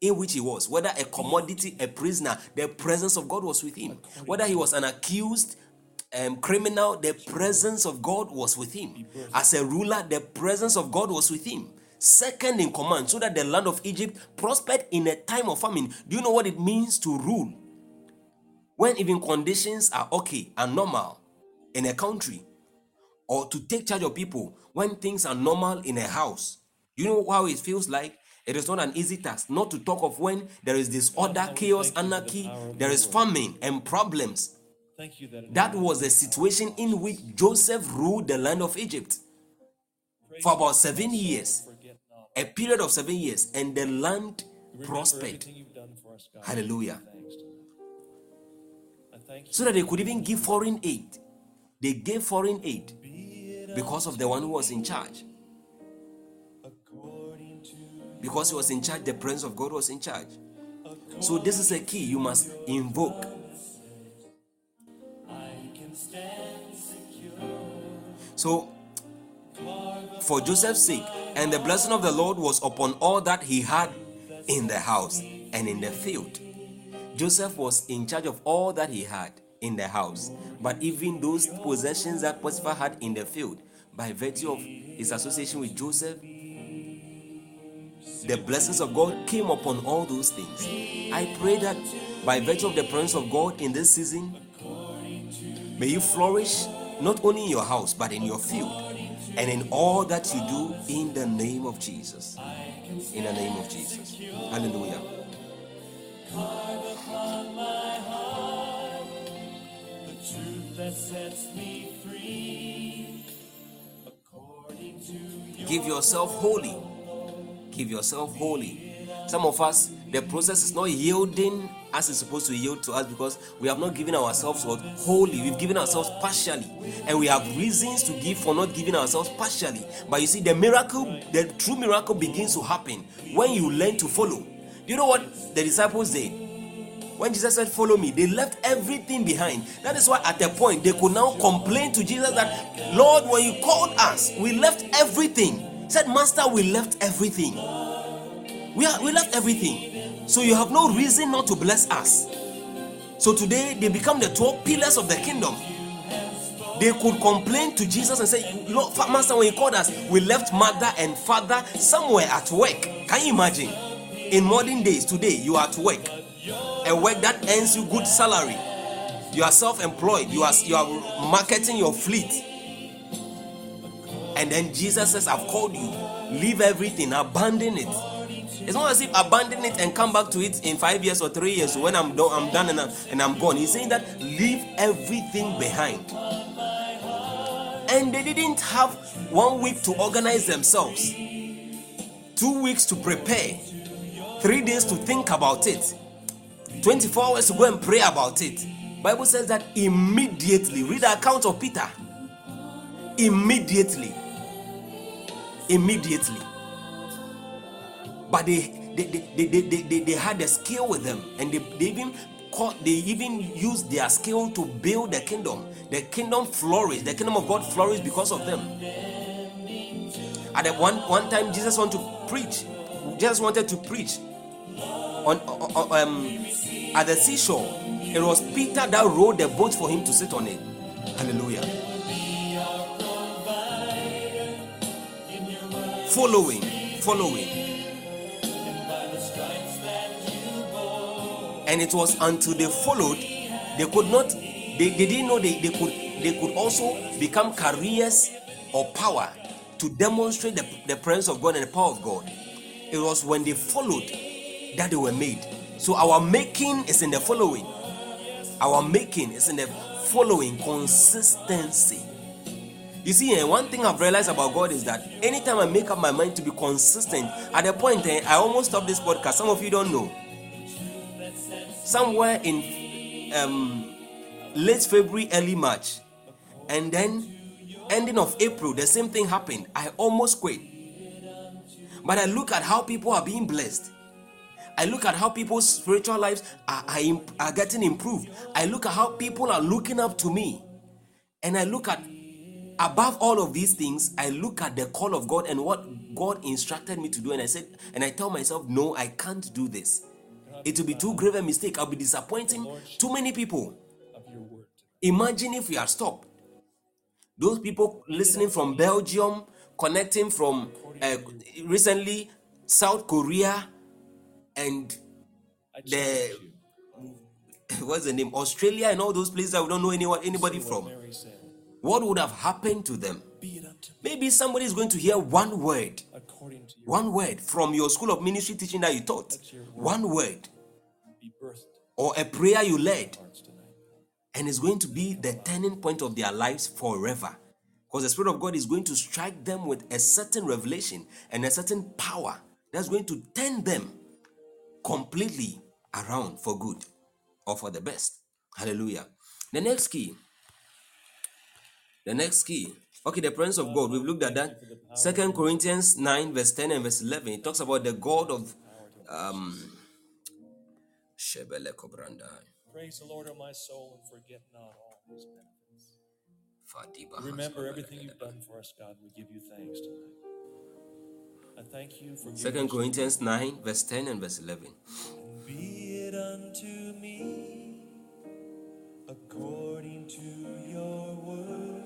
in which he was. Whether a commodity, a prisoner, the presence of God was with him. Whether he was an accused um, criminal, the presence of God was with him. As a ruler, the presence of God was with him. Second in command, so that the land of Egypt prospered in a time of famine. Do you know what it means to rule? When even conditions are okay and normal in a country, or to take charge of people when things are normal in a house. You know how it feels like? It is not an easy task, not to talk of when there is disorder, chaos, anarchy, there is famine and problems. Thank you that That was the situation in which Joseph ruled the land of Egypt for about seven years, a period of seven years, and the land prospered. everything you've done for us, Hallelujah. Thanks. I thank you. So that they could even give foreign aid. They gave foreign aid because of the one who was in charge. Because he was in charge, the presence of God was in charge. So this is a key you must invoke. So for Joseph's sake, and the blessing of the Lord was upon all that he had in the house and in the field. Joseph was in charge of all that he had in the house, but even those possessions that Potiphar had in the field, by virtue of his association with Joseph, the blessings of God came upon all those things. I pray that by virtue of the presence of God in this season, may you flourish not only in your house but in your field and in all that you do in the name of Jesus. In the name of Jesus. Hallelujah. That sets me free. To Give yourself wholly. Give yourself wholly. Some of us, the process is not yielding as it's supposed to yield to us because we have not given ourselves what wholly. We've given ourselves partially, and we have reasons to give for not giving ourselves partially. But you see, the miracle, the true miracle, begins to happen when you learn to follow. Do you know what the disciples did? When Jesus said, Follow me, they left everything behind. That is why at a point they could now complain to Jesus that, Lord, when you called us, we left everything. Said, Master, we left everything. We, are, we left everything. So you have no reason not to bless us. So today they become the 12 pillars of the kingdom. They could complain to Jesus and say, Lord, Master, when you called us, we left mother and father somewhere at work. Can you imagine? In modern days, today, you are at work a work that earns you good salary. You are self-employed. You are you are marketing your fleet. And then Jesus says, "I've called you. Leave everything. Abandon it." It's not as if abandon it and come back to it in five years or three years when I'm done. I'm done and I'm, and I'm gone. He's saying that leave everything behind. And they didn't have one week to organize themselves, two weeks to prepare, three days to think about it 24 hours to go and pray about it. Bible says that immediately read the account of peter. Immediately. Immediately. But they they, they, they, they, they, they had a skill with them and they, they even caught, they even used their skill to build the kingdom. The kingdom flourished. The kingdom of god flourished because of them. At one one time jesus wanted to preach. Jesus wanted to preach on, on- um, at the seashore. It was Peter that rowed the boat for him to sit on it. Hallelujah. Following, following. And it was until they followed, they could not, they, they didn't know they, they could they could also become carriers of power to demonstrate the, the presence of God and the power of God. It was when they followed that they were made. So our making is in the following. Our making is in the following consistency. You see, eh, one thing I've realized about God is that anytime I make up my mind to be consistent, at a point eh, I almost stop this podcast. Some of you don't know. Somewhere in um, late February, early March, and then ending of April, the same thing happened. I almost quit. But I look at how people are being blessed. I look at how people's spiritual lives are, are, are getting improved. I look at how people are looking up to me. And I look at, above all of these things, I look at the call of God and what God instructed me to do. And I said, and I tell myself, no, I can't do this. It will be too grave a mistake. I'll be disappointing too many people. Imagine if we are stopped. Those people listening from Belgium, connecting from uh, recently South Korea, and the what's the name? Australia and all those places that we don't know anyone anybody from. What would have happened to them? Maybe somebody is going to hear one word, according to your one word from your school of ministry teaching that you taught, one word, or a prayer you led, and it's going to be the turning point of their lives forever. Because the Spirit of God is going to strike them with a certain revelation and a certain power that's going to turn them completely around for good or for the best. Hallelujah. The next key, the next key Okay, the presence of God. We've looked at that. Second Corinthians 9, verse 10 and verse 11. It talks about the God of um Shebele Kobranda. Praise the Lord, O my soul, and forget not all his benefits. Remember everything you've done for us, God. We give you thanks tonight. I thank you for giving Second Corinthians 9, verse 10 and verse 11. Be it unto me according to your word,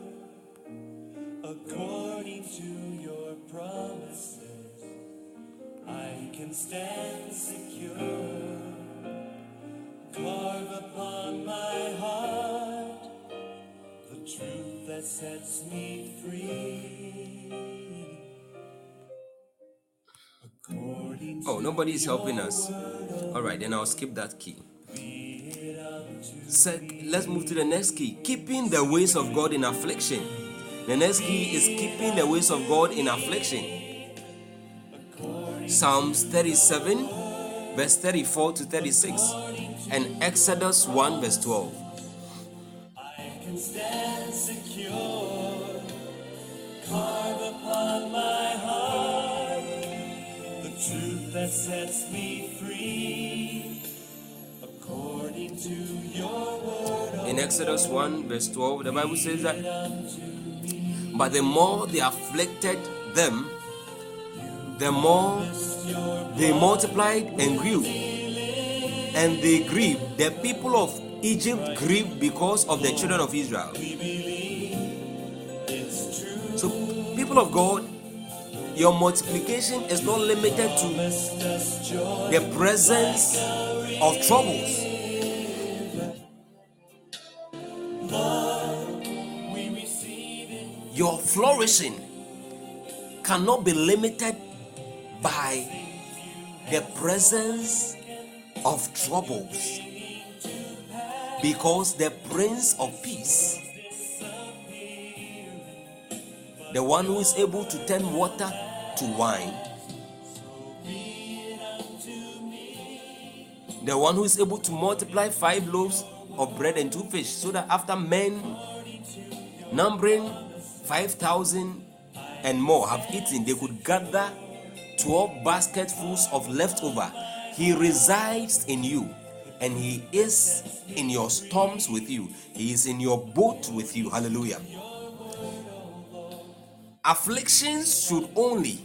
according to your promises. I can stand secure. Carve upon my heart the truth that sets me free. Oh, nobody is helping us. All right, then I'll skip that key. Sec- let's move to the next key. Keeping the ways of God in affliction. The next key is keeping the ways of God in affliction. Psalms 37, verse 34 to 36, and Exodus 1, verse 12. That sets me free. According to your word, In Exodus 1, verse 12, the Bible says that, But the more they afflicted them, the more they multiplied and grew. And they grieved. The people of Egypt grieved because of the children of Israel. So, people of God, your multiplication is not limited to the presence of troubles. Your flourishing cannot be limited by the presence of troubles because the Prince of Peace, the one who is able to turn water to wine, the one who is able to multiply five loaves of bread and two fish, so that after men numbering 5,000 and more have eaten, they could gather 12 basketfuls of leftover. He resides in you and he is in your storms with you, he is in your boat with you. Hallelujah. Afflictions should only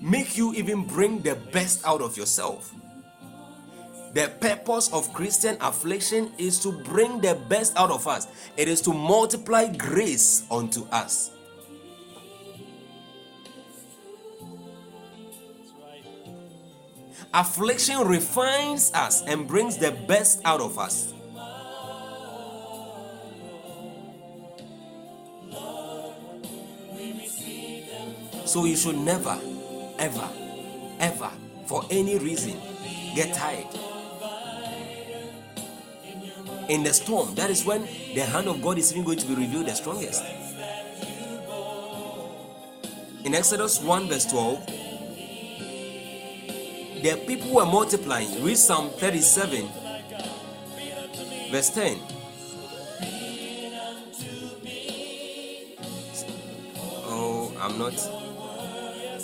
make you even bring the best out of yourself. The purpose of Christian affliction is to bring the best out of us. It is to multiply grace unto us. Affliction refines us and brings the best out of us. So you should never, ever, ever, for any reason, get tired. In the storm, that is when the hand of God is even going to be revealed the strongest. In Exodus 1, verse 12, the people were multiplying. Read Psalm 37, verse 10. Oh, I'm not.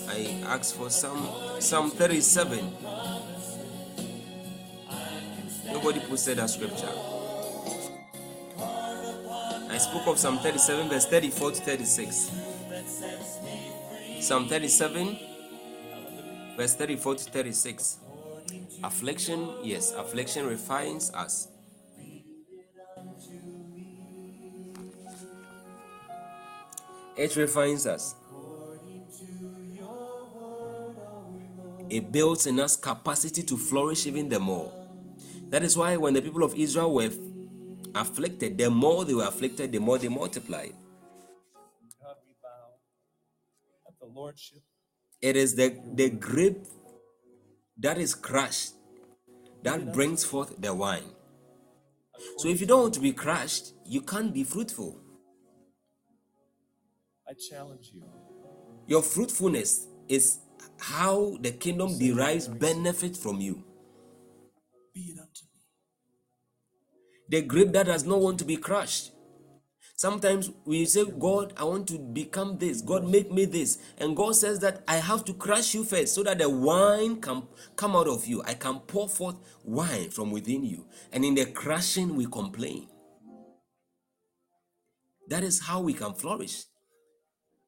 I asked for some Psalm 37. Nobody posted that scripture. I spoke of Psalm 37, verse 34 to 36. Psalm 37, verse 34 to 36. Affliction, yes, affliction refines us. It refines us. It builds in us capacity to flourish even the more. That is why when the people of Israel were afflicted, the more they were afflicted, the more they multiplied. God, we bow at the Lordship It is the, the grape that is crushed that brings forth the wine. So if you don't want to be crushed, you can't be fruitful. I challenge you. Your fruitfulness is how the kingdom derives benefit from you. Be it unto me. The grape that does not want to be crushed. Sometimes we say, God, I want to become this. God, make me this. And God says that I have to crush you first so that the wine can come out of you. I can pour forth wine from within you. And in the crushing, we complain. That is how we can flourish.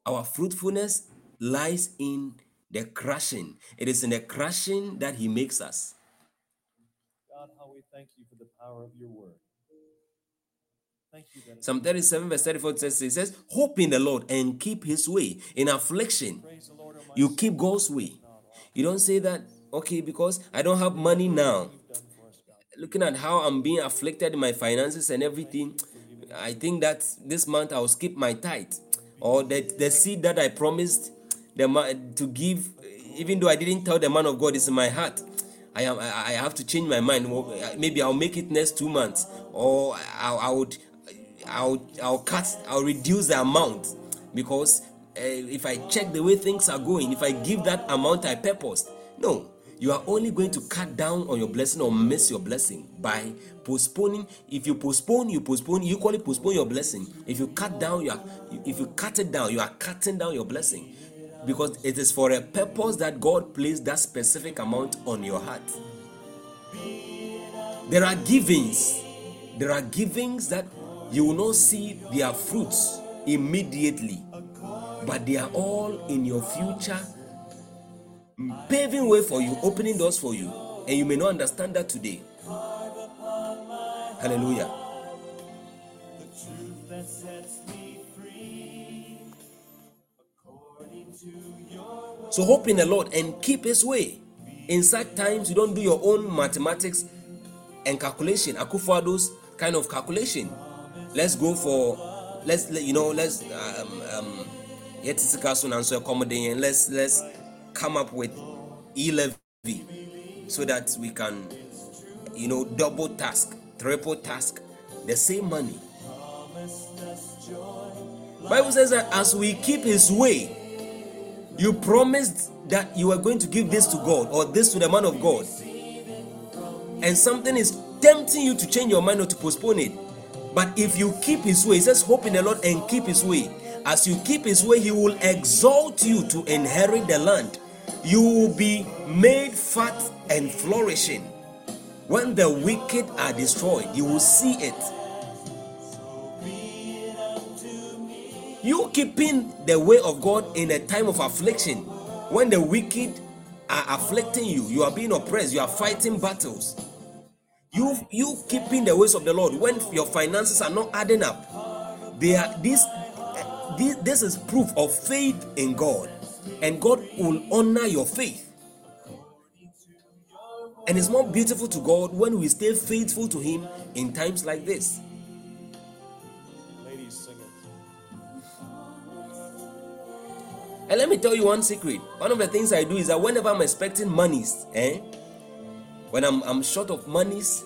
Our fruitfulness lies in the crushing. It is in the crushing that He makes us. God, how we thank you for the power of your word. Thank you that Psalm 37, verse 34 says, it says, Hope in the Lord and keep His way. In affliction, Lord, you keep God's way. You don't say that, okay, because I don't have money now. Looking at how I'm being afflicted in my finances and everything, I think that this month I'll skip my tithe. Or that the seed that I promised the ma- to give, even though I didn't tell the man of God, it's in my heart. I am. I I have to change my mind. Maybe I'll make it next two months, or I, I would, I'll, I'll cut, I'll reduce the amount because uh, if I check the way things are going, if I give that amount I purposed, no, you are only going to cut down on your blessing or miss your blessing by postponing. If you postpone, you postpone. You call it postpone your blessing. If you cut down, you are. If you cut it down, you are cutting down your blessing because it is for a purpose that God placed that specific amount on your heart. There are givings, there are givings that you will not see their fruits immediately, but they are all in your future, paving way for you, opening doors for you, and you may not understand that today. Hallelujah. So hope in the Lord and keep His way. In such times, you don't do your own mathematics and calculation. Akufo-Addo's kind of calculation. Let's go for, let's you know, let's um um yet soon and let's let's come up with e levy so that we can, you know, double task, triple task, the same money. Bible says that as we keep His way, you promised that you were going to give this to God or this to the man of God, and something is tempting you to change your mind or to postpone it. But if you keep His way, He says, Hope in the Lord and keep His way. As you keep His way, He will exalt you to inherit the land. You will be made fat and flourishing. When the wicked are destroyed, you will see it. You keeping the way of God in a time of affliction, when the wicked are afflicting you, you are being oppressed, you are fighting battles. You you keeping the ways of the Lord when your finances are not adding up. They are this this, this is proof of faith in God, and God will honor your faith. And it's more beautiful to God when we stay faithful to Him in times like this. And let me tell you one secret. One of the things I do is that whenever I'm expecting monies, eh, when I'm, I'm short of monies,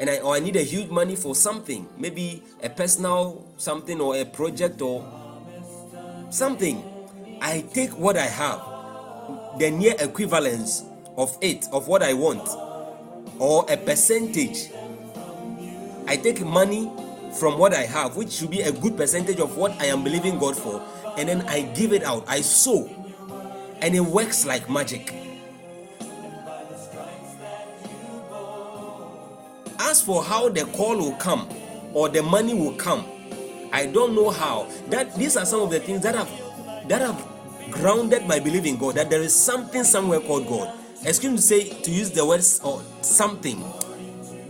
and I or I need a huge money for something, maybe a personal something or a project or something, I take what I have, the near equivalence of it, of what I want, or a percentage. I take money from what I have, which should be a good percentage of what I am believing God for, and then I give it out. I sow, and it works like magic. As for how the call will come or the money will come, I don't know how. That these are some of the things that have that have grounded my belief in God. That there is something somewhere called God. Excuse me to say to use the words or something,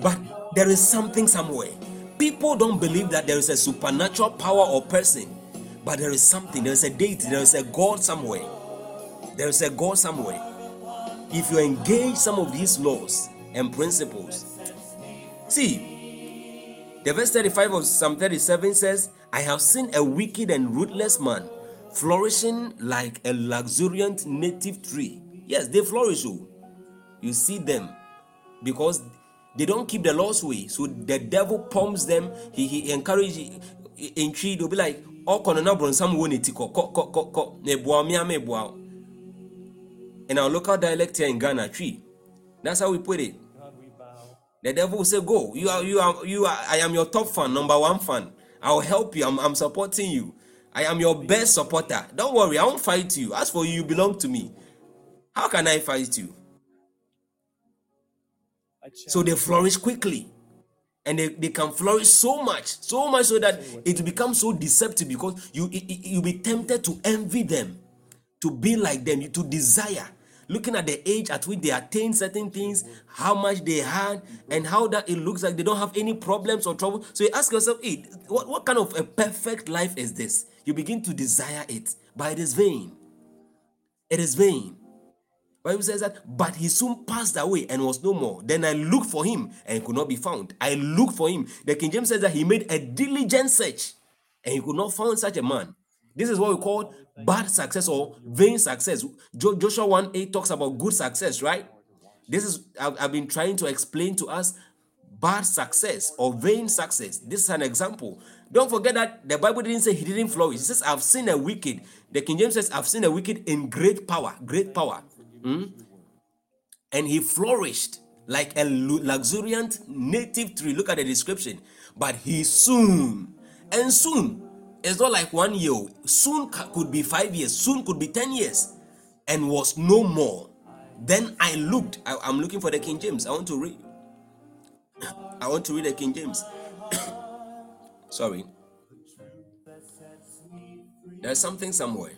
but there is something somewhere. People don't believe that there is a supernatural power or person, but there is something. There is a deity. There is a God somewhere. There is a God somewhere. If you engage some of these laws and principles, see, the verse 35 of Psalm 37 says, I have seen a wicked and ruthless man flourishing like a luxuriant native tree. Yes, they flourish. Oh. You see them because they don't keep the Lord's way. So the devil pumps them. He, he encourages, in tree, they'll be like, oh, kono na bronsam wo ne ti kɔ kɔ kɔ kɔ kɔ na me ama ebua wo." In our local dialect here in Ghana, tree. That's how we put it. The devil will say, Go. You are you are you are I am your top fan, number one fan. I'll help you. I'm, I'm supporting you. I am your best supporter. Don't worry, I won't fight you. As for you, you belong to me. How can I fight you? So they flourish quickly. And they, they can flourish so much, so much so that it becomes so deceptive because you you be tempted to envy them, to be like them, to desire. Looking at the age at which they attain certain things, how much they had, and how that it looks like they don't have any problems or trouble. So you ask yourself, hey, what, what kind of a perfect life is this? You begin to desire it, but it is vain. It is vain. Bible says that, but he soon passed away and was no more. Then I looked for him and could not be found. I looked for him. The King James says that he made a diligent search and he could not find such a man. This is what we call bad success or vain success. Jo- Joshua 1 8 talks about good success, right? This is, I've, I've been trying to explain to us bad success or vain success. This is an example. Don't forget that the Bible didn't say he didn't flourish. It says, I've seen a wicked. The King James says, I've seen a wicked in great power, great power. Hmm? And he flourished like a luxuriant native tree. Look at the description. But he soon, and soon, it's not like one year. Soon could be five years, soon could be 10 years, and was no more. Then I looked. I, am looking for the King James. I want to read. I want to read the King James. Sorry. There's something somewhere.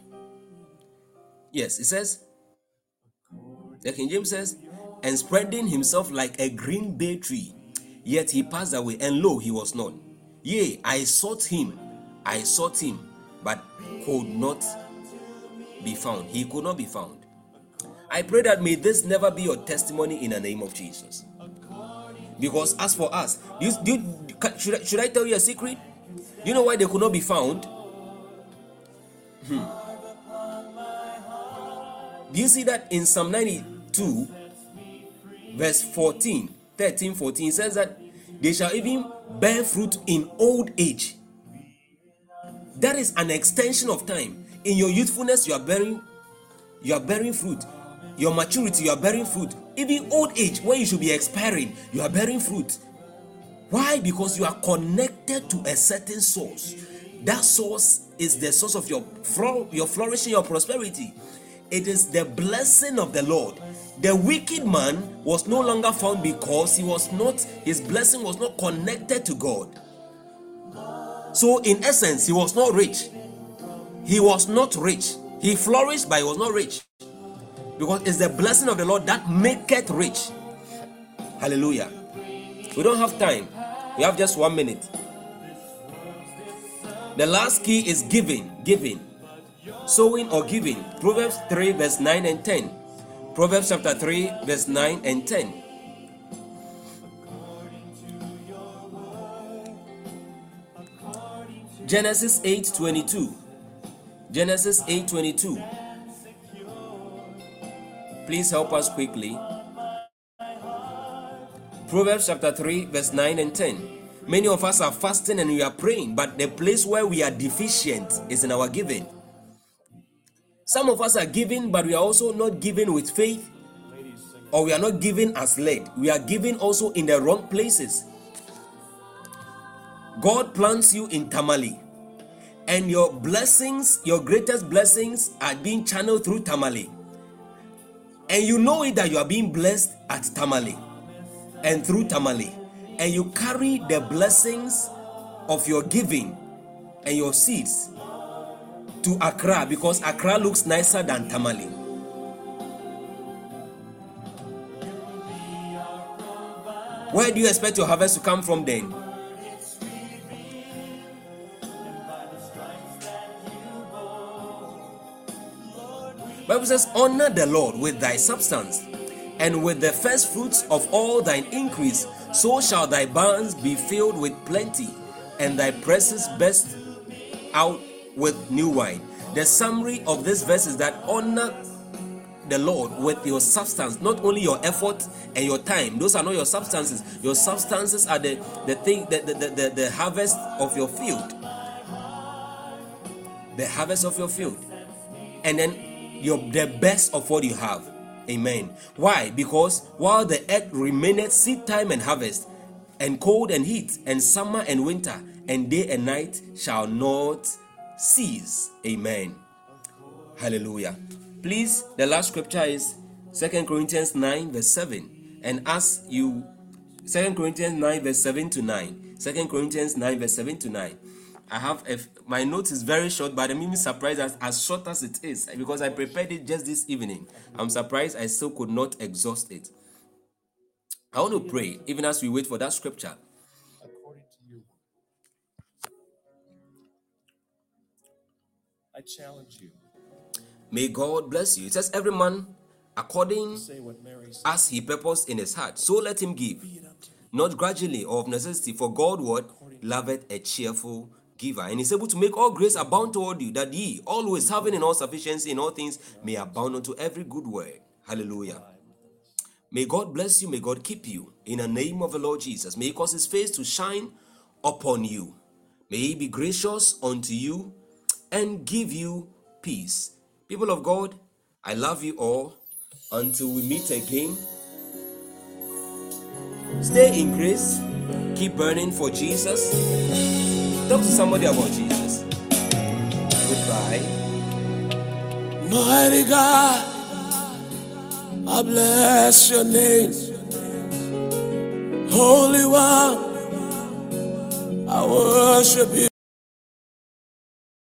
Yes, it says, the King James says, and spreading himself like a green bay tree, yet he passed away, and lo, he was not. Yea, I sought him, I sought him, but could not be found. He could not be found. I pray that may this never be your testimony in the name of Jesus. Because as for us, do you, do you- should, I, should I tell you a secret? You know why they could not be found? Hmm. Do you see that in Psalm 92, verse 14, 13, 14, says that they shall even bear fruit in old age. That is an extension of time. In your youthfulness, you are bearing, you are bearing fruit. Your maturity, you are bearing fruit. Even old age, when you should be expiring, you are bearing fruit. Why? Because you are connected to a certain source. That source is the source of your your flourishing, your prosperity. It is the blessing of the Lord. The wicked man was no longer found because he was not his blessing was not connected to God. So in essence, he was not rich. He was not rich. He flourished, but he was not rich. Because it's the blessing of the Lord that maketh rich. Hallelujah. We don't have time. We have just one minute. The last key is giving. Giving. Sowing or giving. Proverbs 3, verse 9 and 10. Proverbs chapter 3, verse 9 and 10. Genesis 8 22. Genesis 8 22. Please help us quickly. Proverbs chapter 3, verse 9 and 10. Many of us are fasting and we are praying, but the place where we are deficient is in our giving. Some of us are giving, but we are also not giving with faith, or we are not giving as led. We are giving also in the wrong places. God plants you in Tamale, and your blessings, your greatest blessings, are being channeled through Tamale. And you know it that you are being blessed at Tamale and through Tamale, and you carry the blessings of your giving and your seeds to Accra because Accra looks nicer than Tamale. Where do you expect your harvest to come from then? Bible says, Honor the Lord with thy substance and with the first fruits of all thine increase, so shall thy barns be filled with plenty, and thy presses burst out with new wine. The summary of this verse is that honor the Lord with your substance, not only your effort and your time. Those are not your substances. Your substances are the, the thing, the, the, the, the, harvest of your field. The harvest of your field. And then your the best of what you have. Amen. Why? Because while the earth remaineth seed time and harvest, and cold and heat, and summer and winter, and day and night shall not cease. Amen. Hallelujah. Please, the last scripture is Second Corinthians 9, verse 7. And as you, Second Corinthians 9, verse 7 to 9. 2 Corinthians 9, verse 7 to 9. I have a, my note is very short, but I'm even surprised as, as short as it is because I prepared it just this evening. I'm surprised I still could not exhaust it. I want to pray even as we wait for that scripture. I challenge you May God bless you. It says, Every man according say what Mary said. as he purposed in his heart, so let him give, not grudgingly or of necessity, for God what loveth a cheerful giver, and is able to make all grace abound toward you, that ye always having in all sufficiency in all things may abound unto every good work. Hallelujah. May God bless you. May God keep you. In the name of the Lord Jesus. May He cause His face to shine upon you. May He be gracious unto you and give you peace. People of God, I love you all. Until we meet again, stay in grace. Keep burning for Jesus. Talk to somebody about Jesus. Goodbye. Mighty God, I bless your name. Holy One, I worship you.